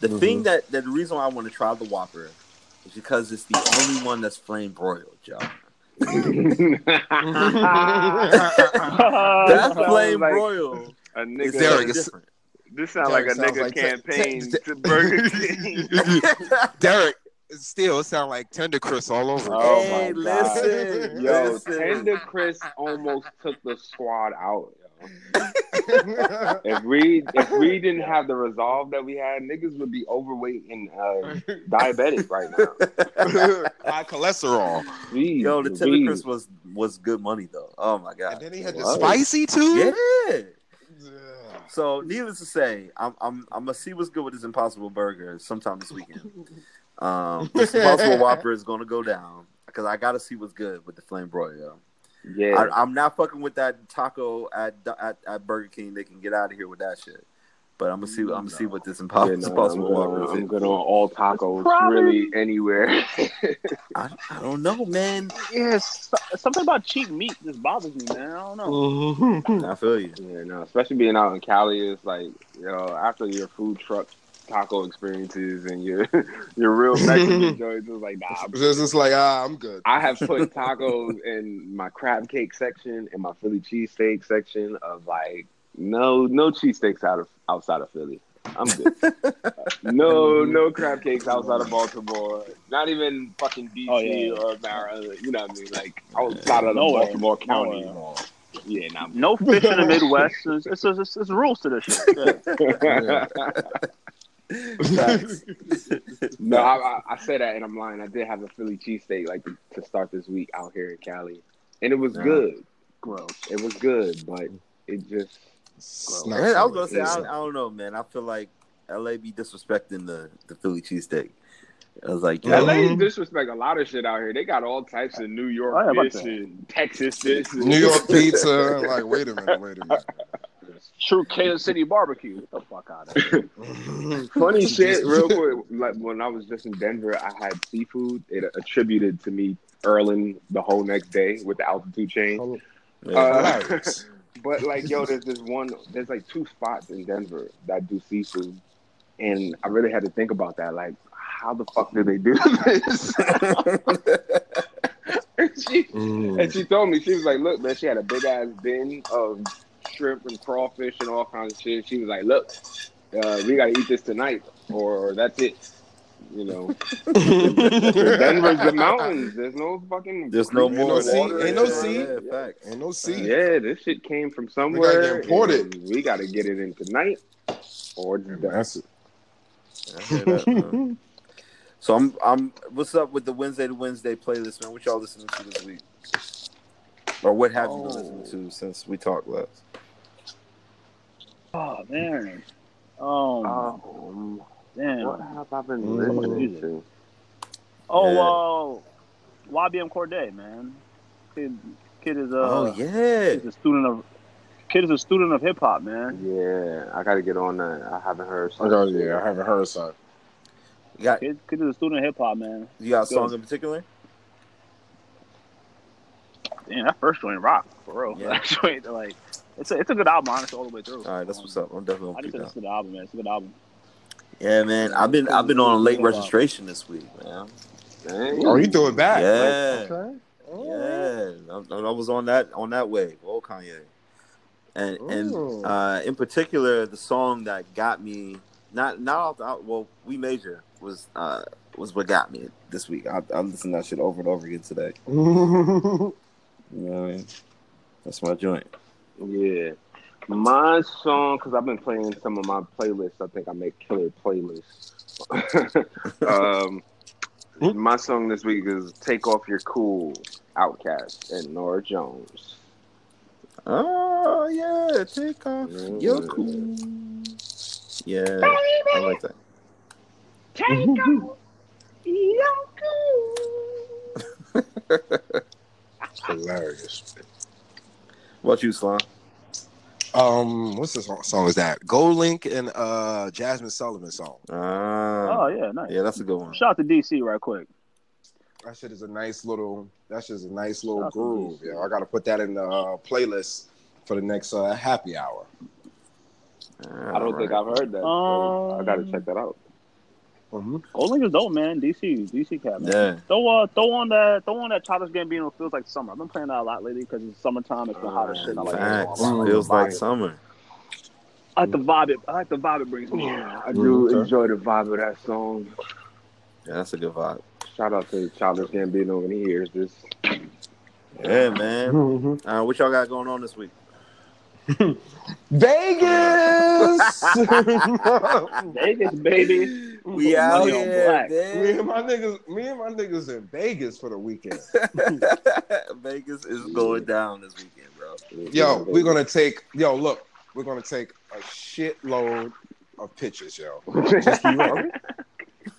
The Mhm. thing that, that the reason why I want to try the Whopper is because it's the only one that's flame broiled, Joe. That's Sounds flame like broiled. a It's nigga. Derek, very it's- different. This sounds like a Derek sounds nigga like te- campaign te- to Burger King. Derek, still it sound like Tender Crisp all over. Oh hey, my God. Yo, listen. Tender Crisp almost took the squad out. If we if we didn't have the resolve that we had, niggas would be overweight and uh, diabetic right now. High cholesterol. Jeez, Yo, the Louise. Tender Crisp was was good money though. Oh my god. and then he had the Spicy too? Yeah. So, needless to say, I'm I'm I'm gonna see what's good with this Impossible Burger sometime this weekend. Um, this Impossible Whopper is gonna go down because I gotta see what's good with the flame broil. Yeah, I, I'm not fucking with that taco at, at at Burger King. They can get out of here with that shit. But I'm gonna see. I'm gonna see what this yeah, Impossible, no, I'm, Impossible good Whopper on, is. I'm good on all tacos, Probably- really anywhere. I, I don't know, man. Yes, something about cheap meat just bothers me, man. I don't know. I feel you. yeah, no, especially being out in Cali, it's like you know after your food truck taco experiences and your your real Mexican joints, it's like nah. I'm It's just like, ah, I'm good. I have put tacos in my crab cake section and my Philly cheesesteak section of like no no cheesesteaks out of outside of Philly. I'm good. no no crab cakes outside of Baltimore. Not even fucking DC Oh, yeah. or Maryland. You know what I mean? Like outside of the Nowhere. Baltimore County. Nowhere. Yeah, nah. No fish in the Midwest. It's, it's, it's, it's rules to this shit. Yeah. Facts. no, I, I, I say that and I'm lying. I did have a Philly cheesesteak like to, to start this week out here in Cali, and it was Yeah. good. Gross. It was good, but it just It's I was gonna say I, I don't know, man. I feel like LA be disrespecting the the Philly cheesesteak. I was like, yo, Yeah. LA disrespect a lot of shit out here. They got all types of New York Oh, yeah, fish and Texas fish. New York pizza. Like, wait a minute, wait a minute. True Kansas City barbecue. Get the fuck out of here. Funny shit, real quick. Like when I was just in Denver, I had seafood. It attributed to me earling the whole next day with the altitude change. yeah. Uh, Hilarious. But like, yo, there's this one. There's like two spots in Denver that do seafood, and I really had to think about that. Like, how the fuck do they do this? and she Mm. and she told me she was like, "Look, man, she had a big ass bin of shrimp and crawfish and all kinds of shit." She was like, "Look, uh, we gotta eat this tonight, or that's it." You know, Denver's the mountains. There's no fucking. There's no Ain't more no sea- ain't no Yeah, sea. Yeah. Ain't no sea. Yeah, this shit came from somewhere. get imported. and We gotta get it in tonight, or it's. That's it. I hear that. So I'm I'm what's up with the Wednesday to Wednesday playlist, man? What y'all listening to this week? Or what have you been listening to since we talked last? Oh man. Um, Um, damn. what have I been Mm. listening to? Oh, uh, YBN Cordae, man. Kid, kid is a oh yeah. he's a student of kid is a student of hip hop, man. Yeah, I gotta get on that. I haven't heard. I got, yeah, I haven't heard something. You got Kid, kid is a student of hip hop, man. you got a song in particular? Damn, that first joint rock for real. Yeah. That joint, like, it's a it's a good album, honestly, all the way through. All right, that's what's up. I'm definitely I gonna just keep think it's a good album, man. It's a good album. Yeah, man. I've been I've been on late registration this week, man. Dang. Oh, you threw it back. Yeah. Okay. Yeah, I, I was on that on that wave. Oh, Kanye, and and uh, in particular, the song that got me not not off the well, we major was uh was what got me this week. I, I listened to that shit over and over again today. You know what I mean? That's my joint. Yeah. My song, because I've been playing some of my playlists. I think I make killer playlists. um, my song this week is "Take Off Your Cool," Outkast and Nora Jones. Oh yeah, take off your cool. Yeah, I like that. Take off your cool. Hilarious. What about you, Slime? Um, what's this song, song is that? Gold Link and uh Jazmine Sullivan song. Ah, Oh yeah, nice. yeah, that's a good one. Shout out to DC right quick. That shit is a nice little. That shit is a nice little Shout groove. Yeah, I gotta put that in the uh, playlist for the next uh, happy hour. I don't think I've heard that. so I gotta Um, check that out. Mm-hmm. Gold Link is dope, man. DC, DC cat, man. Yeah. Throw uh, throw on that, throw on that Childish Gambino. Feels like summer. I've been playing that a lot lately because it's summertime. It's been hot as shit. I like, Facts. it. Feels the like summer. I like the vibe. It, I like the vibe it brings me. I do Okay. enjoy the vibe of that song. Yeah, that's a good vibe. Shout out to Childish Gambino when he hears this. Yeah, man. Mm-hmm. Uh, what y'all got going on this week? Vegas. Vegas, baby. We out here, me and my niggas, me and my niggas in Vegas for the weekend. Vegas is going down this weekend, bro. Yo, we're gonna take. Yo, look, we're gonna take a shitload of pictures, yo. Just be ready.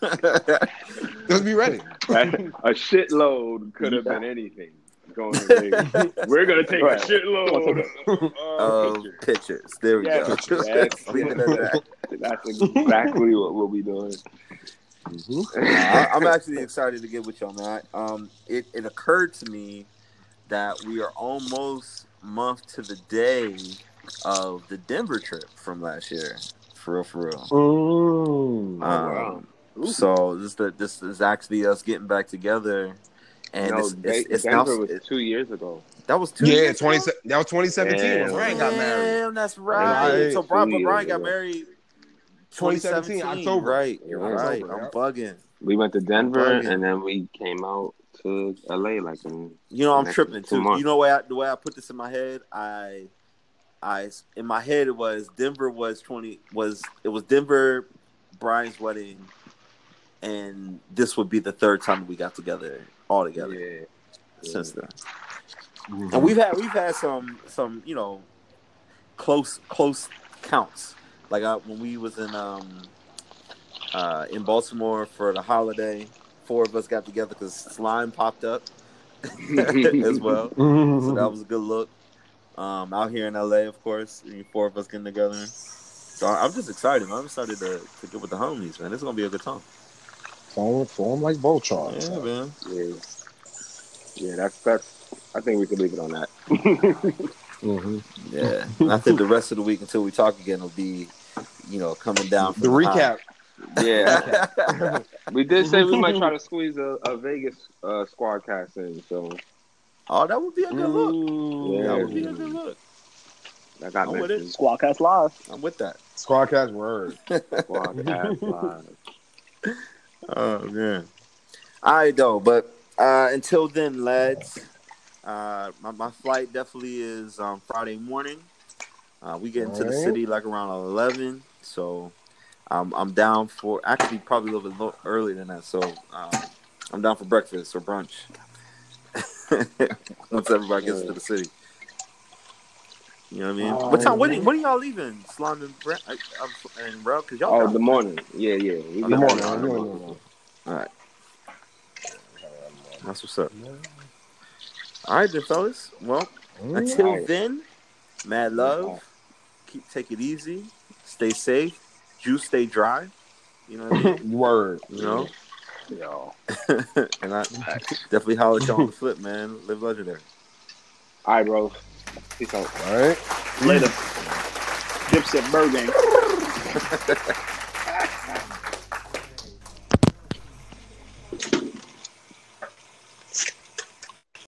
Just be ready. a shitload could have been anything. Going to We're gonna take Right. a shitload of Of pictures. pictures. There we Yeah, go. pictures. Let's leave it at that. That's exactly what we'll be doing. I, I'm actually excited to get with y'all, man. Um, it, it occurred to me that we are almost month to the day of the Denver trip from last year. For real, for real. Mm. Um, Ooh. so this the, this is actually us getting back together, and no, it's, De- it's, it's now was it- two years ago. that was two. Yeah, years twenty. ago? That was twenty seventeen when Damn. Ryan got married. Damn, that's right. Right. So Brian, Two but Brian got married 2017, 2017, October. Right, you're Yeah, right. October, I'm yeah. bugging. We went to Denver and then we came out to LA like in You know, I'm tripping two too. months. You know, way I, the way I put this in my head, I, I in my head it was Denver was twenty was it was Denver, Brian's wedding, and this would be the third time we got together all together yeah. since then. And we've had we've had some some you know close close counts. Like I, when we was in um uh, in Baltimore for the holiday. Four of us got together because slime popped up as well. So that was a good look. Um, out here in LA, of course, four of us getting together. So I'm just excited, man. I'm excited to, to get with the homies, man. It's gonna be a good time. Form, form like Voltron. Yeah, man. Yeah, yeah. That's that's. I think we could leave it on that. hmm Yeah. And I think the rest of the week until we talk again will be, you know, coming down from The recap. Yeah, we did say we might try to squeeze a, a Vegas uh, squad cast in. So oh, that would be a good look. Mm, That would be a good look. that got I'm with it. Squadcast live. I'm with that. Squadcast word. Squad cast live. Oh man. All right, though. But uh, until then, lads, uh, my, my flight definitely is um, Friday morning. Uh, we get into the city like around eleven, so um, I'm down for actually probably a little bit earlier than that. So um, I'm down for breakfast or brunch once everybody gets to the city. You know what I mean? what time? What, when are y'all leaving, Slime and Brent uh, and? Because y'all Oh, the morning. Yeah, yeah. Oh, the Come on, there. man. You don't know. All right. That's what's up. All right, then, fellas. Well, until Alright. then, mad love. Keep take it easy. Stay safe. Juice stay dry. You know what I mean? Word. You know. Yo. and I definitely holler at y'all on the flip, man. Live legendary. All right, bro. Peace out. All right. Later. Mm. Dipset Bird Gang.